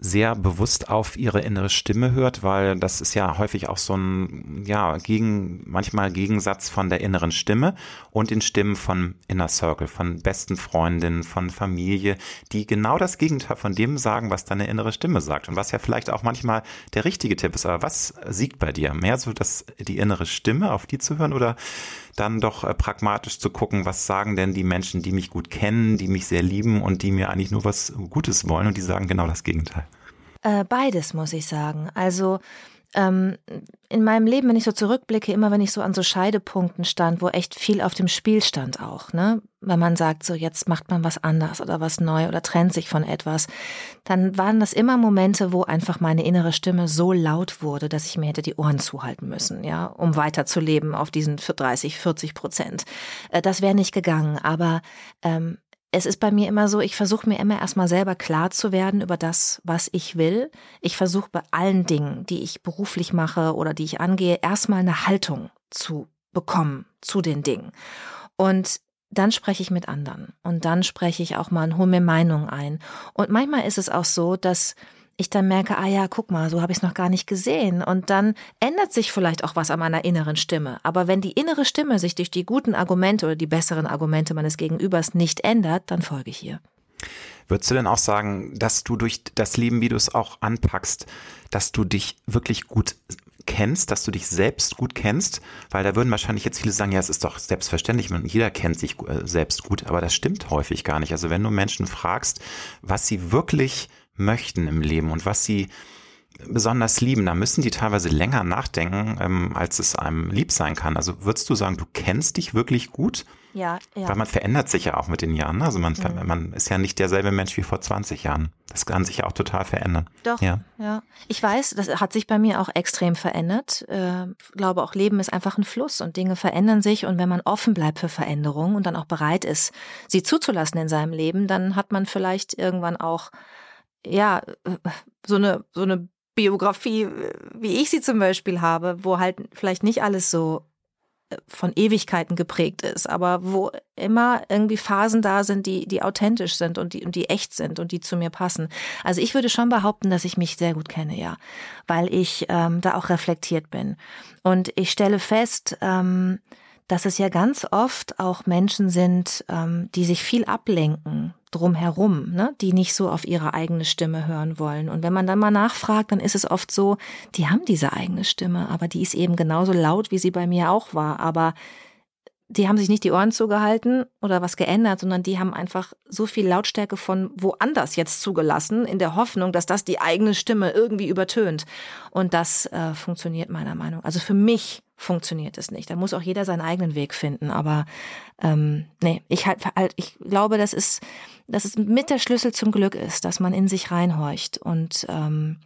sehr bewusst auf ihre innere Stimme hört, weil das ist ja häufig auch so ein, ja, gegen, manchmal Gegensatz von der inneren Stimme und den Stimmen von Inner Circle, von besten Freundinnen, von Familie, die genau das Gegenteil von dem sagen, was deine innere Stimme sagt und was ja vielleicht auch manchmal der richtige Tipp ist. Aber was siegt bei dir? Mehr so, dass die innere Stimme, auf die zu hören oder dann doch äh, pragmatisch zu gucken, was sagen denn die Menschen, die mich gut kennen, die mich sehr lieben und die mir eigentlich nur was Gutes wollen und die sagen genau das Gegenteil. Äh, beides muss ich sagen. Also ähm, in meinem Leben, wenn ich so zurückblicke, immer wenn ich so an so Scheidepunkten stand, wo echt viel auf dem Spiel stand auch, ne? Wenn man sagt, so jetzt macht man was anders oder was neu oder trennt sich von etwas, dann waren das immer Momente, wo einfach meine innere Stimme so laut wurde, dass ich mir hätte die Ohren zuhalten müssen, ja, um weiterzuleben auf diesen 30, 40 Prozent. Äh, das wäre nicht gegangen, aber ähm, es ist bei mir immer so, ich versuche mir immer erstmal selber klar zu werden über das, was ich will. Ich versuche bei allen Dingen, die ich beruflich mache oder die ich angehe, erstmal eine Haltung zu bekommen zu den Dingen. Und dann spreche ich mit anderen und dann spreche ich auch mal und hole mir Meinungen ein. Und manchmal ist es auch so, dass ich dann merke, ah ja, guck mal, so habe ich es noch gar nicht gesehen. Und dann ändert sich vielleicht auch was an meiner inneren Stimme. Aber wenn die innere Stimme sich durch die guten Argumente oder die besseren Argumente meines Gegenübers nicht ändert, dann folge ich hier. Würdest du denn auch sagen, dass du durch das Leben, wie du es auch anpackst, dass du dich wirklich gut kennst, dass du dich selbst gut kennst, weil da würden wahrscheinlich jetzt viele sagen, ja, es ist doch selbstverständlich, jeder kennt sich äh, selbst gut, aber das stimmt häufig gar nicht. Also wenn du Menschen fragst, was sie wirklich möchten im Leben und was sie besonders lieben, da müssen die teilweise länger nachdenken, ähm, als es einem lieb sein kann. Also würdest du sagen, du kennst dich wirklich gut? Ja, ja. Weil man verändert sich ja auch mit den Jahren. Also man, mhm. man ist ja nicht derselbe Mensch wie vor 20 Jahren. Das kann sich ja auch total verändern. Doch, ja. ja. Ich weiß, das hat sich bei mir auch extrem verändert. Äh, glaube auch, Leben ist einfach ein Fluss und Dinge verändern sich. Und wenn man offen bleibt für Veränderungen und dann auch bereit ist, sie zuzulassen in seinem Leben, dann hat man vielleicht irgendwann auch ja, so eine, so eine Biografie, wie ich sie zum Beispiel habe, wo halt vielleicht nicht alles so äh, von Ewigkeiten geprägt ist, aber wo immer irgendwie Phasen da sind, die, die authentisch sind und die, und die echt sind und die zu mir passen. Also ich würde schon behaupten, dass ich mich sehr gut kenne, ja, weil ich ähm, da auch reflektiert bin. Und ich stelle fest, ähm, dass es ja ganz oft auch Menschen sind, ähm, die sich viel ablenken drumherum, ne? die nicht so auf ihre eigene Stimme hören wollen. Und wenn man dann mal nachfragt, dann ist es oft so, die haben diese eigene Stimme, aber die ist eben genauso laut, wie sie bei mir auch war. Aber die haben sich nicht die Ohren zugehalten oder was geändert, sondern die haben einfach so viel Lautstärke von woanders jetzt zugelassen, in der Hoffnung, dass das die eigene Stimme irgendwie übertönt. Und das äh, funktioniert meiner Meinung. Also für mich funktioniert es nicht. Da muss auch jeder seinen eigenen Weg finden. Aber ähm, nee, ich halt, halt, ich glaube, das ist, dass es mit der Schlüssel zum Glück ist, dass man in sich reinhorcht und ähm,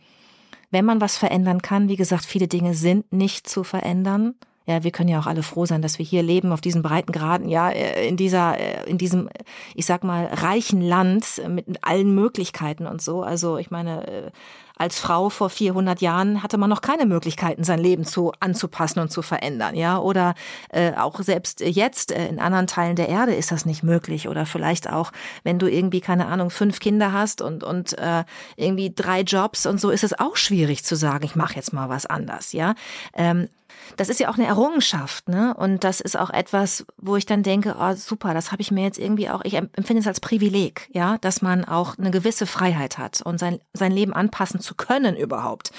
wenn man was verändern kann, wie gesagt, viele Dinge sind nicht zu verändern ja, wir können ja auch alle froh sein, dass wir hier leben auf diesen breiten Graden, ja, äh, in dieser, äh, in diesem, ich sag mal, reichen Land mit allen Möglichkeiten und so. Also ich meine, äh, als Frau vor 400 Jahren hatte man noch keine Möglichkeiten, sein Leben zu anzupassen und zu verändern, ja. Oder äh, auch selbst jetzt äh, in anderen Teilen der Erde ist das nicht möglich. Oder vielleicht auch, wenn du irgendwie keine Ahnung fünf Kinder hast und und äh, irgendwie drei Jobs und so, ist es auch schwierig zu sagen, ich mache jetzt mal was anders, ja. Ähm, das ist ja auch eine Errungenschaft, ne? Und das ist auch etwas, wo ich dann denke, oh super, das habe ich mir jetzt irgendwie auch, ich empfinde es als Privileg, ja, dass man auch eine gewisse Freiheit hat und sein, sein Leben anpassen zu können überhaupt.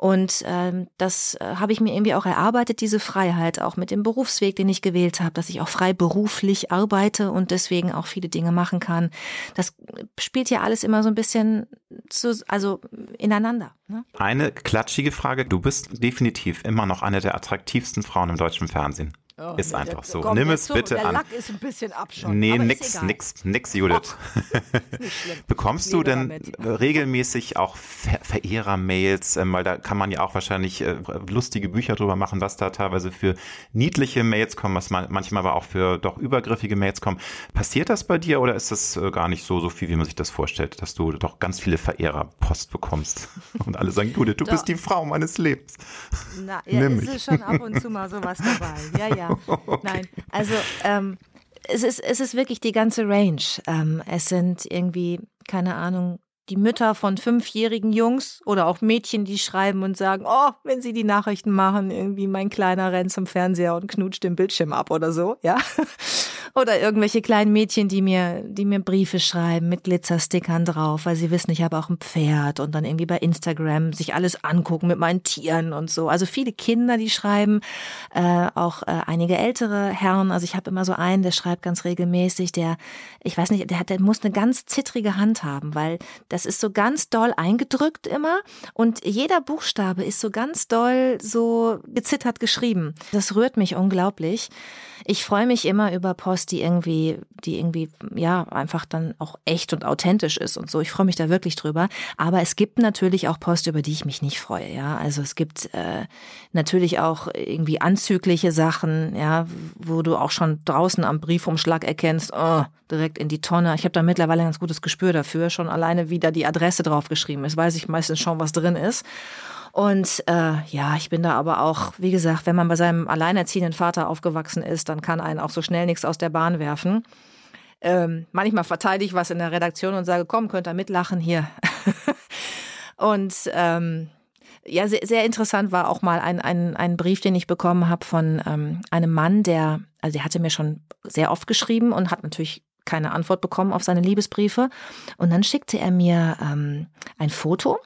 Und ähm, das äh, habe ich mir irgendwie auch erarbeitet, diese Freiheit, auch mit dem Berufsweg, den ich gewählt habe, dass ich auch frei beruflich arbeite und deswegen auch viele Dinge machen kann. Das spielt ja alles immer so ein bisschen zu, also ineinander. Ne? Eine klatschige Frage. Du bist definitiv immer noch eine der attraktivsten Frauen im deutschen Fernsehen. Oh, ist einfach so. Komm, Nimm es so, bitte der an. Lack ist ein bisschen ab schon. Nee, nix, nix, nix, Judith. Bekommst du denn regelmäßig auch Ver Verehrer-Mails? Ähm, weil da kann man ja auch wahrscheinlich äh, lustige Bücher drüber machen, was da teilweise für niedliche Mails kommen, was man, manchmal aber auch für doch übergriffige Mails kommen. Passiert das bei dir oder ist das äh, gar nicht so, so viel, wie man sich das vorstellt, dass du doch ganz viele Verehrer-Post bekommst und alle sagen, Judith, du bist die Frau meines Lebens. Na, ja, Nimm ist schon ab und zu mal sowas dabei. Ja, ja. Okay. Nein, also ähm, es, ist, es ist wirklich die ganze Range. Ähm, es sind irgendwie, keine Ahnung, die Mütter von fünfjährigen Jungs oder auch Mädchen, die schreiben und sagen, oh, wenn sie die Nachrichten machen, irgendwie mein Kleiner rennt zum Fernseher und knutscht den Bildschirm ab oder so, ja. Oder irgendwelche kleinen Mädchen, die mir, die mir Briefe schreiben mit Glitzerstickern drauf, weil sie wissen, ich habe auch ein Pferd und dann irgendwie bei Instagram sich alles angucken mit meinen Tieren und so. Also viele Kinder, die schreiben, äh, auch äh, einige ältere Herren. Also ich habe immer so einen, der schreibt ganz regelmäßig, der, ich weiß nicht, der hat, der muss eine ganz zittrige Hand haben, weil das ist so ganz doll eingedrückt immer und jeder Buchstabe ist so ganz doll so gezittert geschrieben. Das rührt mich unglaublich. Ich freue mich immer über Post, die irgendwie, die irgendwie, ja, einfach dann auch echt und authentisch ist und so. Ich freue mich da wirklich drüber. Aber es gibt natürlich auch Post, über die ich mich nicht freue, ja. Also es gibt äh, natürlich auch irgendwie anzügliche Sachen, ja, wo du auch schon draußen am Briefumschlag erkennst, oh, direkt in die Tonne. Ich habe da mittlerweile ein ganz gutes Gespür dafür. Schon alleine, wie da die Adresse draufgeschrieben ist, weiß ich meistens schon, was drin ist. Und äh, ja, ich bin da aber auch, wie gesagt, wenn man bei seinem alleinerziehenden Vater aufgewachsen ist, dann kann einen auch so schnell nichts aus der Bahn werfen. Ähm, manchmal verteile ich was in der Redaktion und sage, komm, könnt ihr mitlachen hier. und ähm, ja, sehr, sehr interessant war auch mal ein, ein, ein Brief, den ich bekommen habe von ähm, einem Mann, der, also der hatte mir schon sehr oft geschrieben und hat natürlich keine Antwort bekommen auf seine Liebesbriefe. Und dann schickte er mir ähm, ein Foto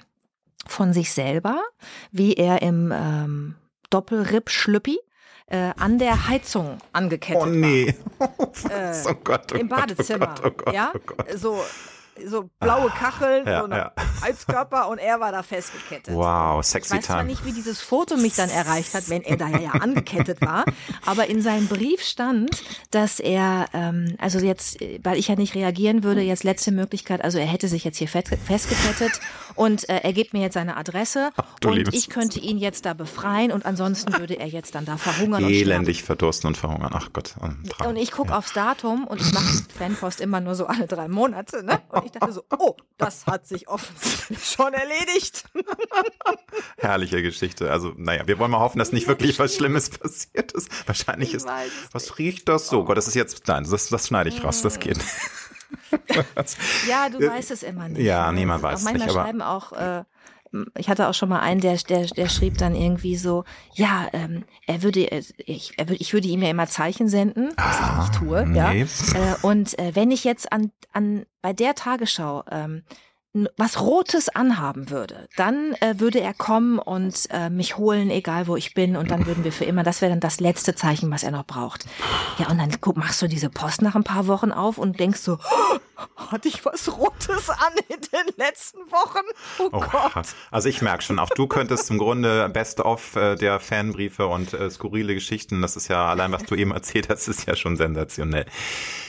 von sich selber, wie er im ähm, Doppelripp-Schlüppi äh, an der Heizung angekettet oh, nee. war. Äh, oh Gott, oh Im Badezimmer. Oh Gott, oh Gott, ja, so so blaue Kacheln, ja, so ein ja. Heizkörper und er war da festgekettet. Wow, sexy Ich weiß zwar nicht, wie dieses Foto mich dann erreicht hat, wenn er da ja angekettet war, aber in seinem Brief stand, dass er, ähm, also jetzt, weil ich ja nicht reagieren würde, jetzt letzte Möglichkeit, also er hätte sich jetzt hier festgekettet und äh, er gibt mir jetzt seine Adresse Ach, und ich könnte ihn jetzt da befreien und ansonsten würde er jetzt dann da verhungern Elendig und verdursten und verhungern, ach Gott. Und ich gucke ja. aufs Datum und ich mache Fanpost immer nur so alle drei Monate, ne? Und ich dachte so, oh, das hat sich offensichtlich schon erledigt. Herrliche Geschichte. Also, naja, wir wollen mal hoffen, dass nicht wirklich was Schlimmes passiert ist. Wahrscheinlich ich ist, was riecht das so? Oh. Gott, das ist jetzt, nein, das, das schneide ich raus, das geht. ja, du weißt es immer nicht. Ja, niemand weiß es nicht. Manchmal schreiben auch äh, ich hatte auch schon mal einen, der, der, der schrieb dann irgendwie so, ja, ähm, er würde, äh, ich, er würde, ich würde ihm ja immer Zeichen senden, was ah, ich nicht tue, nee. ja. Äh, und äh, wenn ich jetzt an, an bei der Tagesschau ähm, was Rotes anhaben würde, dann äh, würde er kommen und äh, mich holen, egal wo ich bin, und dann würden wir für immer, das wäre dann das letzte Zeichen, was er noch braucht. Ja, und dann guck, machst du diese Post nach ein paar Wochen auf und denkst so, oh, hatte ich was Rotes an in den letzten Wochen? Oh, oh Gott. Also ich merke schon, auch du könntest im Grunde Best-of äh, der Fanbriefe und äh, skurrile Geschichten, das ist ja allein, was du eben erzählt hast, ist ja schon sensationell.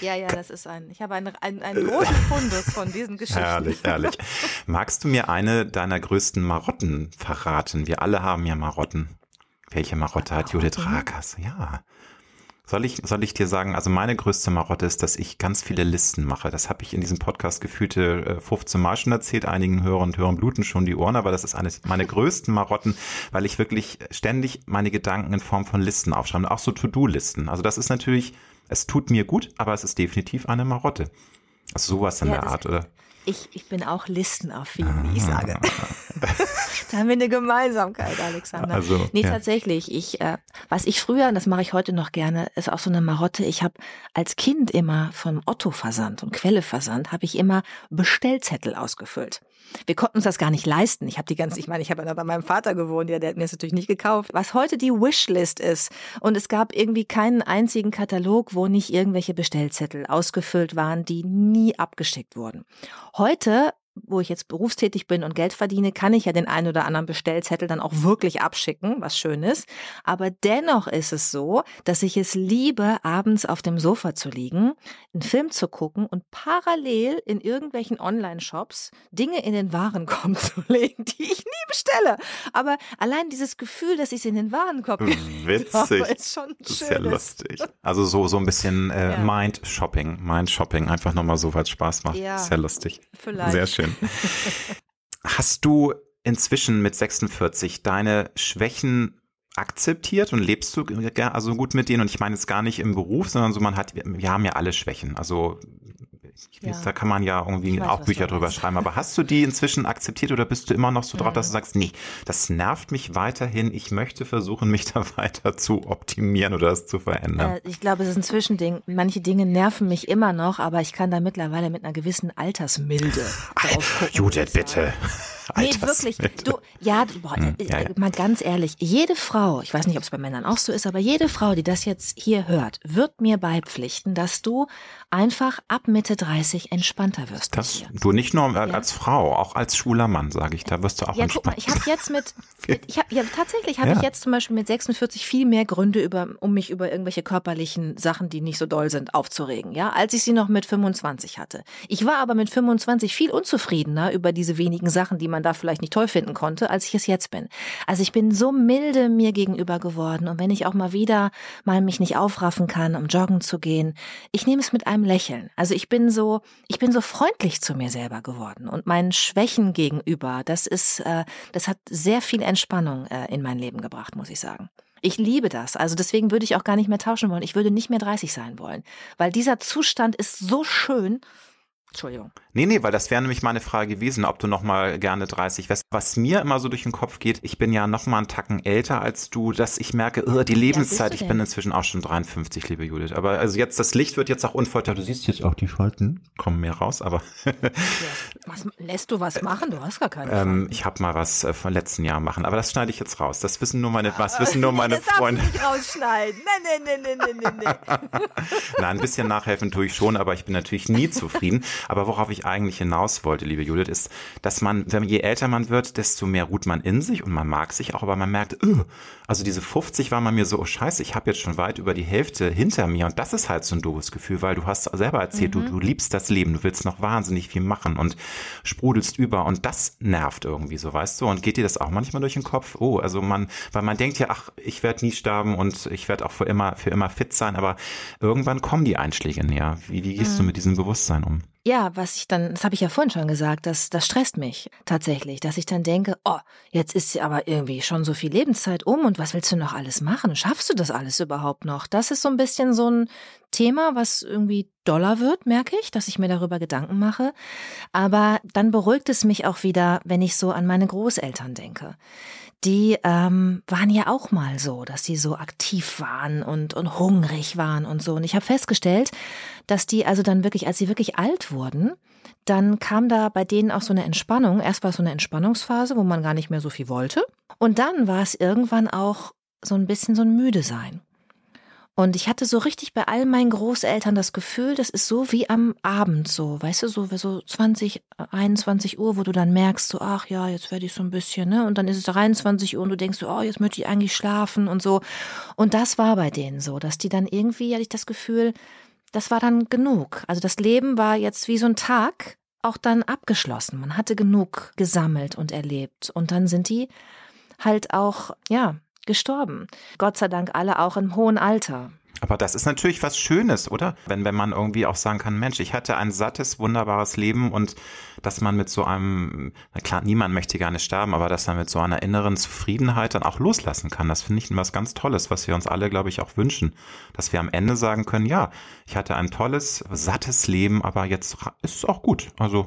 Ja, ja, das ist ein, ich habe einen, einen, einen großen Fundus von diesen Geschichten. Herrlich, herrlich. Magst du mir eine deiner größten Marotten verraten? Wir alle haben ja Marotten. Welche Marotte hat Judith Rakers? Ja. Soll ich, soll ich dir sagen, also meine größte Marotte ist, dass ich ganz viele Listen mache. Das habe ich in diesem Podcast gefühlte 15 äh, Mal schon erzählt. Einigen Hörern und Hörern bluten schon die Ohren, aber das ist eines meiner größten Marotten, weil ich wirklich ständig meine Gedanken in Form von Listen aufschreibe. Auch so To-Do-Listen. Also das ist natürlich, es tut mir gut, aber es ist definitiv eine Marotte. Also sowas in ja, der Art, oder? Ich, ich bin auch listenaffin, wie ich ah. sage. da haben wir eine Gemeinsamkeit, Alexander. Also, nee, ja. tatsächlich. Ich, äh, was ich früher, und das mache ich heute noch gerne, ist auch so eine Marotte. Ich habe als Kind immer von Otto Versand und Quelle Versand, habe ich immer Bestellzettel ausgefüllt. Wir konnten uns das gar nicht leisten. Ich habe die ganze, ich meine, ich habe ja bei meinem Vater gewohnt, ja, der hat mir das natürlich nicht gekauft. Was heute die Wishlist ist und es gab irgendwie keinen einzigen Katalog, wo nicht irgendwelche Bestellzettel ausgefüllt waren, die nie abgeschickt wurden. Heute wo ich jetzt berufstätig bin und Geld verdiene, kann ich ja den einen oder anderen Bestellzettel dann auch wirklich abschicken, was schön ist. Aber dennoch ist es so, dass ich es liebe, abends auf dem Sofa zu liegen, einen Film zu gucken und parallel in irgendwelchen Online-Shops Dinge in den Warenkorb zu legen, die ich nie bestelle. Aber allein dieses Gefühl, dass ich es in den Warenkorb Witzig. Habe, ist schon das ist ja lustig. Also so, so ein bisschen äh, ja. Mind-Shopping, Mind-Shopping, einfach nochmal so, weil es Spaß macht. Ja. Ist ja lustig. Vielleicht. Sehr schön schön. Hast du inzwischen mit 46 deine Schwächen akzeptiert und lebst du also gut mit denen? Und ich meine jetzt gar nicht im Beruf, sondern so man hat, wir haben ja alle Schwächen. Also ja. da kann man ja irgendwie weiß, auch Bücher drüber schreiben. Aber hast du die inzwischen akzeptiert oder bist du immer noch so drauf, dass du sagst, nee, das nervt mich weiterhin. Ich möchte versuchen, mich da weiter zu optimieren oder das zu verändern. Äh, ich glaube, es ist ein Zwischending. Manche Dinge nerven mich immer noch, aber ich kann da mittlerweile mit einer gewissen Altersmilde gucken. Judith, bitte. Nee, wirklich. Du, ja, boah, hm, ja, ja, mal ganz ehrlich, jede Frau, ich weiß nicht, ob es bei Männern auch so ist, aber jede Frau, die das jetzt hier hört, wird mir beipflichten, dass du einfach ab Mitte 30 entspannter wirst. Das, du nicht nur ja? als Frau, auch als schwuler Mann, sage ich, da wirst du auch ja, entspannter. Guck mal, ich habe jetzt mit, mit ich hab, ja, tatsächlich habe ich jetzt zum Beispiel mit 46 viel mehr Gründe, über, um mich über irgendwelche körperlichen Sachen, die nicht so doll sind, aufzuregen, ja, als ich sie noch mit 25 hatte. Ich war aber mit 25 viel unzufriedener über diese wenigen Sachen, die man da vielleicht nicht toll finden konnte, als ich es jetzt bin. Also ich bin so milde mir gegenüber geworden und wenn ich auch mal wieder mal mich nicht aufraffen kann, um joggen zu gehen, ich nehme es mit einem Lächeln. Also ich bin so, ich bin so freundlich zu mir selber geworden und meinen Schwächen gegenüber. Das ist, äh, das hat sehr viel Entspannung äh, in mein Leben gebracht, muss ich sagen. Ich liebe das. Also deswegen würde ich auch gar nicht mehr tauschen wollen. Ich würde nicht mehr 30 sein wollen, weil dieser Zustand ist so schön. Entschuldigung. Nee, nee, weil das wäre nämlich meine Frage gewesen, ob du noch mal gerne 30 wärst. Was mir immer so durch den Kopf geht, ich bin ja noch mal einen Tacken älter als du, dass ich merke, oh, die Lebenszeit, ja, ich bin inzwischen auch schon 53, liebe Judith. Aber also jetzt, das Licht wird jetzt auch unfolter. Du siehst jetzt auch die Falten, kommen mehr raus, aber. was, lässt du was machen? Du hast gar keine ähm, Ich habe mal was äh, vom letzten Jahr machen, aber das schneide ich jetzt raus. Das wissen nur meine, was wissen nur meine das Freunde. Das nicht rausschneiden. Nee, nee, nee, nee, nee, nee. Nein, ein bisschen nachhelfen tue ich schon, aber ich bin natürlich nie zufrieden. Aber worauf ich eigentlich hinaus wollte, liebe Judith, ist, dass man, wenn je älter man wird, desto mehr ruht man in sich und man mag sich auch, aber man merkt, öh, also diese 50 war man mir so, oh scheiße, ich habe jetzt schon weit über die Hälfte hinter mir und das ist halt so ein doofes Gefühl, weil du hast selber erzählt, mhm. du, du liebst das Leben, du willst noch wahnsinnig viel machen und sprudelst über und das nervt irgendwie so, weißt du? Und geht dir das auch manchmal durch den Kopf? Oh, also man, weil man denkt ja, ach, ich werde nie sterben und ich werde auch für immer, für immer fit sein, aber irgendwann kommen die Einschläge näher. Wie, wie gehst mhm. du mit diesem Bewusstsein um? Ja, was ich dann, das habe ich ja vorhin schon gesagt, das, das stresst mich tatsächlich, dass ich dann denke, oh, jetzt ist aber irgendwie schon so viel Lebenszeit um und was willst du noch alles machen? Schaffst du das alles überhaupt noch? Das ist so ein bisschen so ein Thema, was irgendwie doller wird, merke ich, dass ich mir darüber Gedanken mache. Aber dann beruhigt es mich auch wieder, wenn ich so an meine Großeltern denke die ähm, waren ja auch mal so, dass sie so aktiv waren und, und hungrig waren und so. Und ich habe festgestellt, dass die also dann wirklich, als sie wirklich alt wurden, dann kam da bei denen auch so eine Entspannung. Erst war es so eine Entspannungsphase, wo man gar nicht mehr so viel wollte. Und dann war es irgendwann auch so ein bisschen so ein Müde sein. Und ich hatte so richtig bei all meinen Großeltern das Gefühl, das ist so wie am Abend so, weißt du, so, so 20, 21 Uhr, wo du dann merkst, so, ach ja, jetzt werde ich so ein bisschen, ne? Und dann ist es 23 Uhr und du denkst so, oh, jetzt möchte ich eigentlich schlafen und so. Und das war bei denen so, dass die dann irgendwie, hatte ich das Gefühl, das war dann genug. Also das Leben war jetzt wie so ein Tag auch dann abgeschlossen. Man hatte genug gesammelt und erlebt. Und dann sind die halt auch, ja, gestorben. Gott sei Dank alle auch im hohen Alter. Aber das ist natürlich was Schönes, oder? Wenn, wenn man irgendwie auch sagen kann, Mensch, ich hatte ein sattes, wunderbares Leben und dass man mit so einem, na klar, niemand möchte gerne sterben, aber dass man mit so einer inneren Zufriedenheit dann auch loslassen kann, das finde ich was ganz Tolles, was wir uns alle, glaube ich, auch wünschen. Dass wir am Ende sagen können, ja, ich hatte ein tolles, sattes Leben, aber jetzt ist es auch gut. Also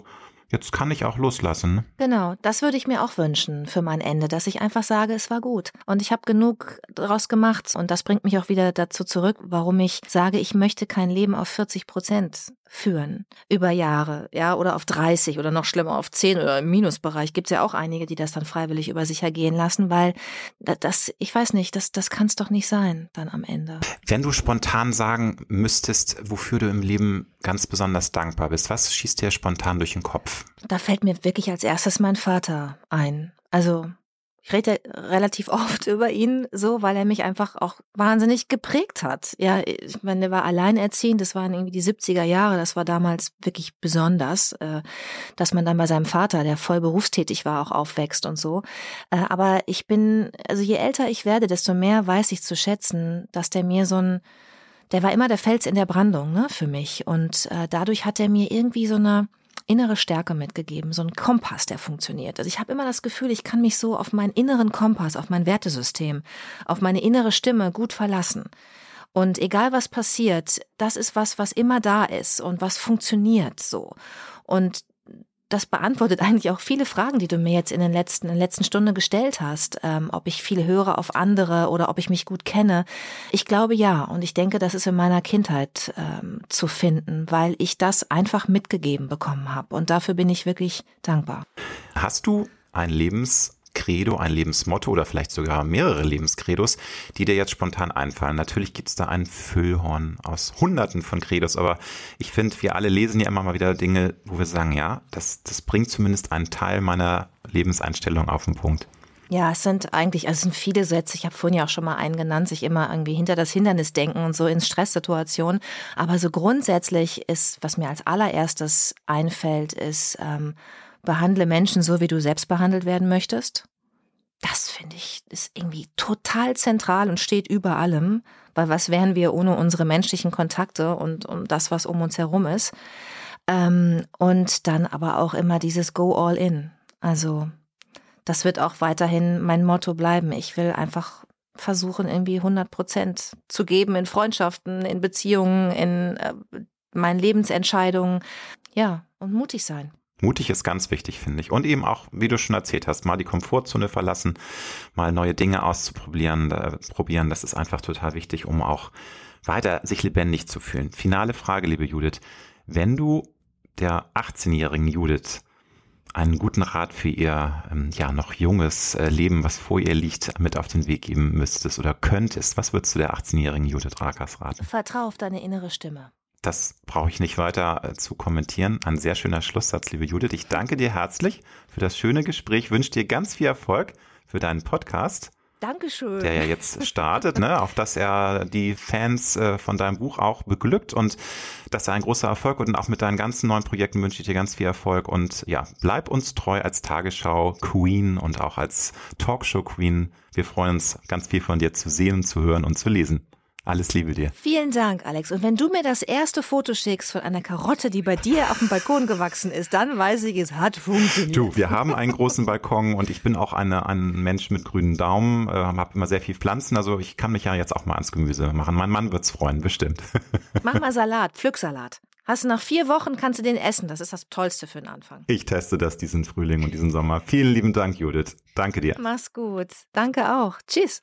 jetzt kann ich auch loslassen. Ne? Genau, das würde ich mir auch wünschen für mein Ende, dass ich einfach sage, es war gut und ich habe genug daraus gemacht und das bringt mich auch wieder dazu zurück, warum ich sage, ich möchte kein Leben auf 40 Prozent führen über Jahre, ja, oder auf 30 oder noch schlimmer auf 10 oder im Minusbereich. Gibt es ja auch einige, die das dann freiwillig über sich ergehen lassen, weil das, ich weiß nicht, das, das kann es doch nicht sein dann am Ende. Wenn du spontan sagen müsstest, wofür du im Leben ganz besonders dankbar bist, was schießt dir spontan durch den Kopf? Da fällt mir wirklich als erstes mein Vater ein. Also ich rede relativ oft über ihn so, weil er mich einfach auch wahnsinnig geprägt hat. Ja, ich meine, er war alleinerziehend, das waren irgendwie die 70er Jahre, das war damals wirklich besonders, äh, dass man dann bei seinem Vater, der voll berufstätig war, auch aufwächst und so. Äh, aber ich bin, also je älter ich werde, desto mehr weiß ich zu schätzen, dass der mir so ein, der war immer der Fels in der Brandung, ne, für mich. Und äh, dadurch hat er mir irgendwie so eine, innere Stärke mitgegeben, so ein Kompass, der funktioniert. Also ich habe immer das Gefühl, ich kann mich so auf meinen inneren Kompass, auf mein Wertesystem, auf meine innere Stimme gut verlassen. Und egal was passiert, das ist was, was immer da ist und was funktioniert so. Und das beantwortet eigentlich auch viele Fragen, die du mir jetzt in den letzten, in der letzten Stunde gestellt hast, ähm, ob ich viel höre auf andere oder ob ich mich gut kenne. Ich glaube ja, und ich denke, das ist in meiner Kindheit ähm, zu finden, weil ich das einfach mitgegeben bekommen habe. Und dafür bin ich wirklich dankbar. Hast du ein Lebens Credo, ein Lebensmotto oder vielleicht sogar mehrere Lebenscredos, die dir jetzt spontan einfallen. Natürlich gibt es da ein Füllhorn aus Hunderten von Credos, aber ich finde, wir alle lesen ja immer mal wieder Dinge, wo wir sagen, ja, das, das bringt zumindest einen Teil meiner Lebenseinstellung auf den Punkt. Ja, es sind eigentlich, also es sind viele Sätze. Ich habe vorhin ja auch schon mal einen genannt, sich immer irgendwie hinter das Hindernis denken und so in Stresssituationen. Aber so grundsätzlich ist, was mir als allererstes einfällt, ist, ähm, behandle Menschen so, wie du selbst behandelt werden möchtest. Das finde ich ist irgendwie total zentral und steht über allem, weil was wären wir ohne unsere menschlichen Kontakte und um das, was um uns herum ist. Ähm, und dann aber auch immer dieses Go all in. Also das wird auch weiterhin mein Motto bleiben. Ich will einfach versuchen, irgendwie 100 Prozent zu geben in Freundschaften, in Beziehungen, in äh, meinen Lebensentscheidungen. Ja, und mutig sein. Mutig ist ganz wichtig, finde ich. Und eben auch, wie du schon erzählt hast, mal die Komfortzone verlassen, mal neue Dinge auszuprobieren, äh, probieren. Das ist einfach total wichtig, um auch weiter sich lebendig zu fühlen. Finale Frage, liebe Judith. Wenn du der 18-jährigen Judith einen guten Rat für ihr ähm, ja noch junges äh, Leben, was vor ihr liegt, mit auf den Weg geben müsstest oder könntest, was würdest du der 18-jährigen Judith Rakers raten? Vertrau auf deine innere Stimme. Das brauche ich nicht weiter äh, zu kommentieren. Ein sehr schöner Schlusssatz, liebe Judith. Ich danke dir herzlich für das schöne Gespräch, wünsche dir ganz viel Erfolg für deinen Podcast. Dankeschön. Der ja jetzt startet, ne, auf dass er die Fans äh, von deinem Buch auch beglückt und dass er ein großer Erfolg wird und auch mit deinen ganzen neuen Projekten wünsche ich dir ganz viel Erfolg und ja, bleib uns treu als Tagesschau Queen und auch als Talkshow Queen. Wir freuen uns ganz viel von dir zu sehen, zu hören und zu lesen. Alles Liebe dir. Vielen Dank, Alex. Und wenn du mir das erste Foto schickst von einer Karotte, die bei dir auf dem Balkon gewachsen ist, dann weiß ich, es hat funktioniert. Du, wir haben einen großen Balkon und ich bin auch eine, ein Mensch mit grünen Daumen, äh, habe immer sehr viel Pflanzen, also ich kann mich ja jetzt auch mal ans Gemüse machen. Mein Mann wird's freuen, bestimmt. Mach mal Salat, Pflücksalat. Hast du nach vier Wochen kannst du den essen. Das ist das Tollste für den Anfang. Ich teste das diesen Frühling und diesen Sommer. Vielen lieben Dank, Judith. Danke dir. Mach's gut. Danke auch. Tschüss.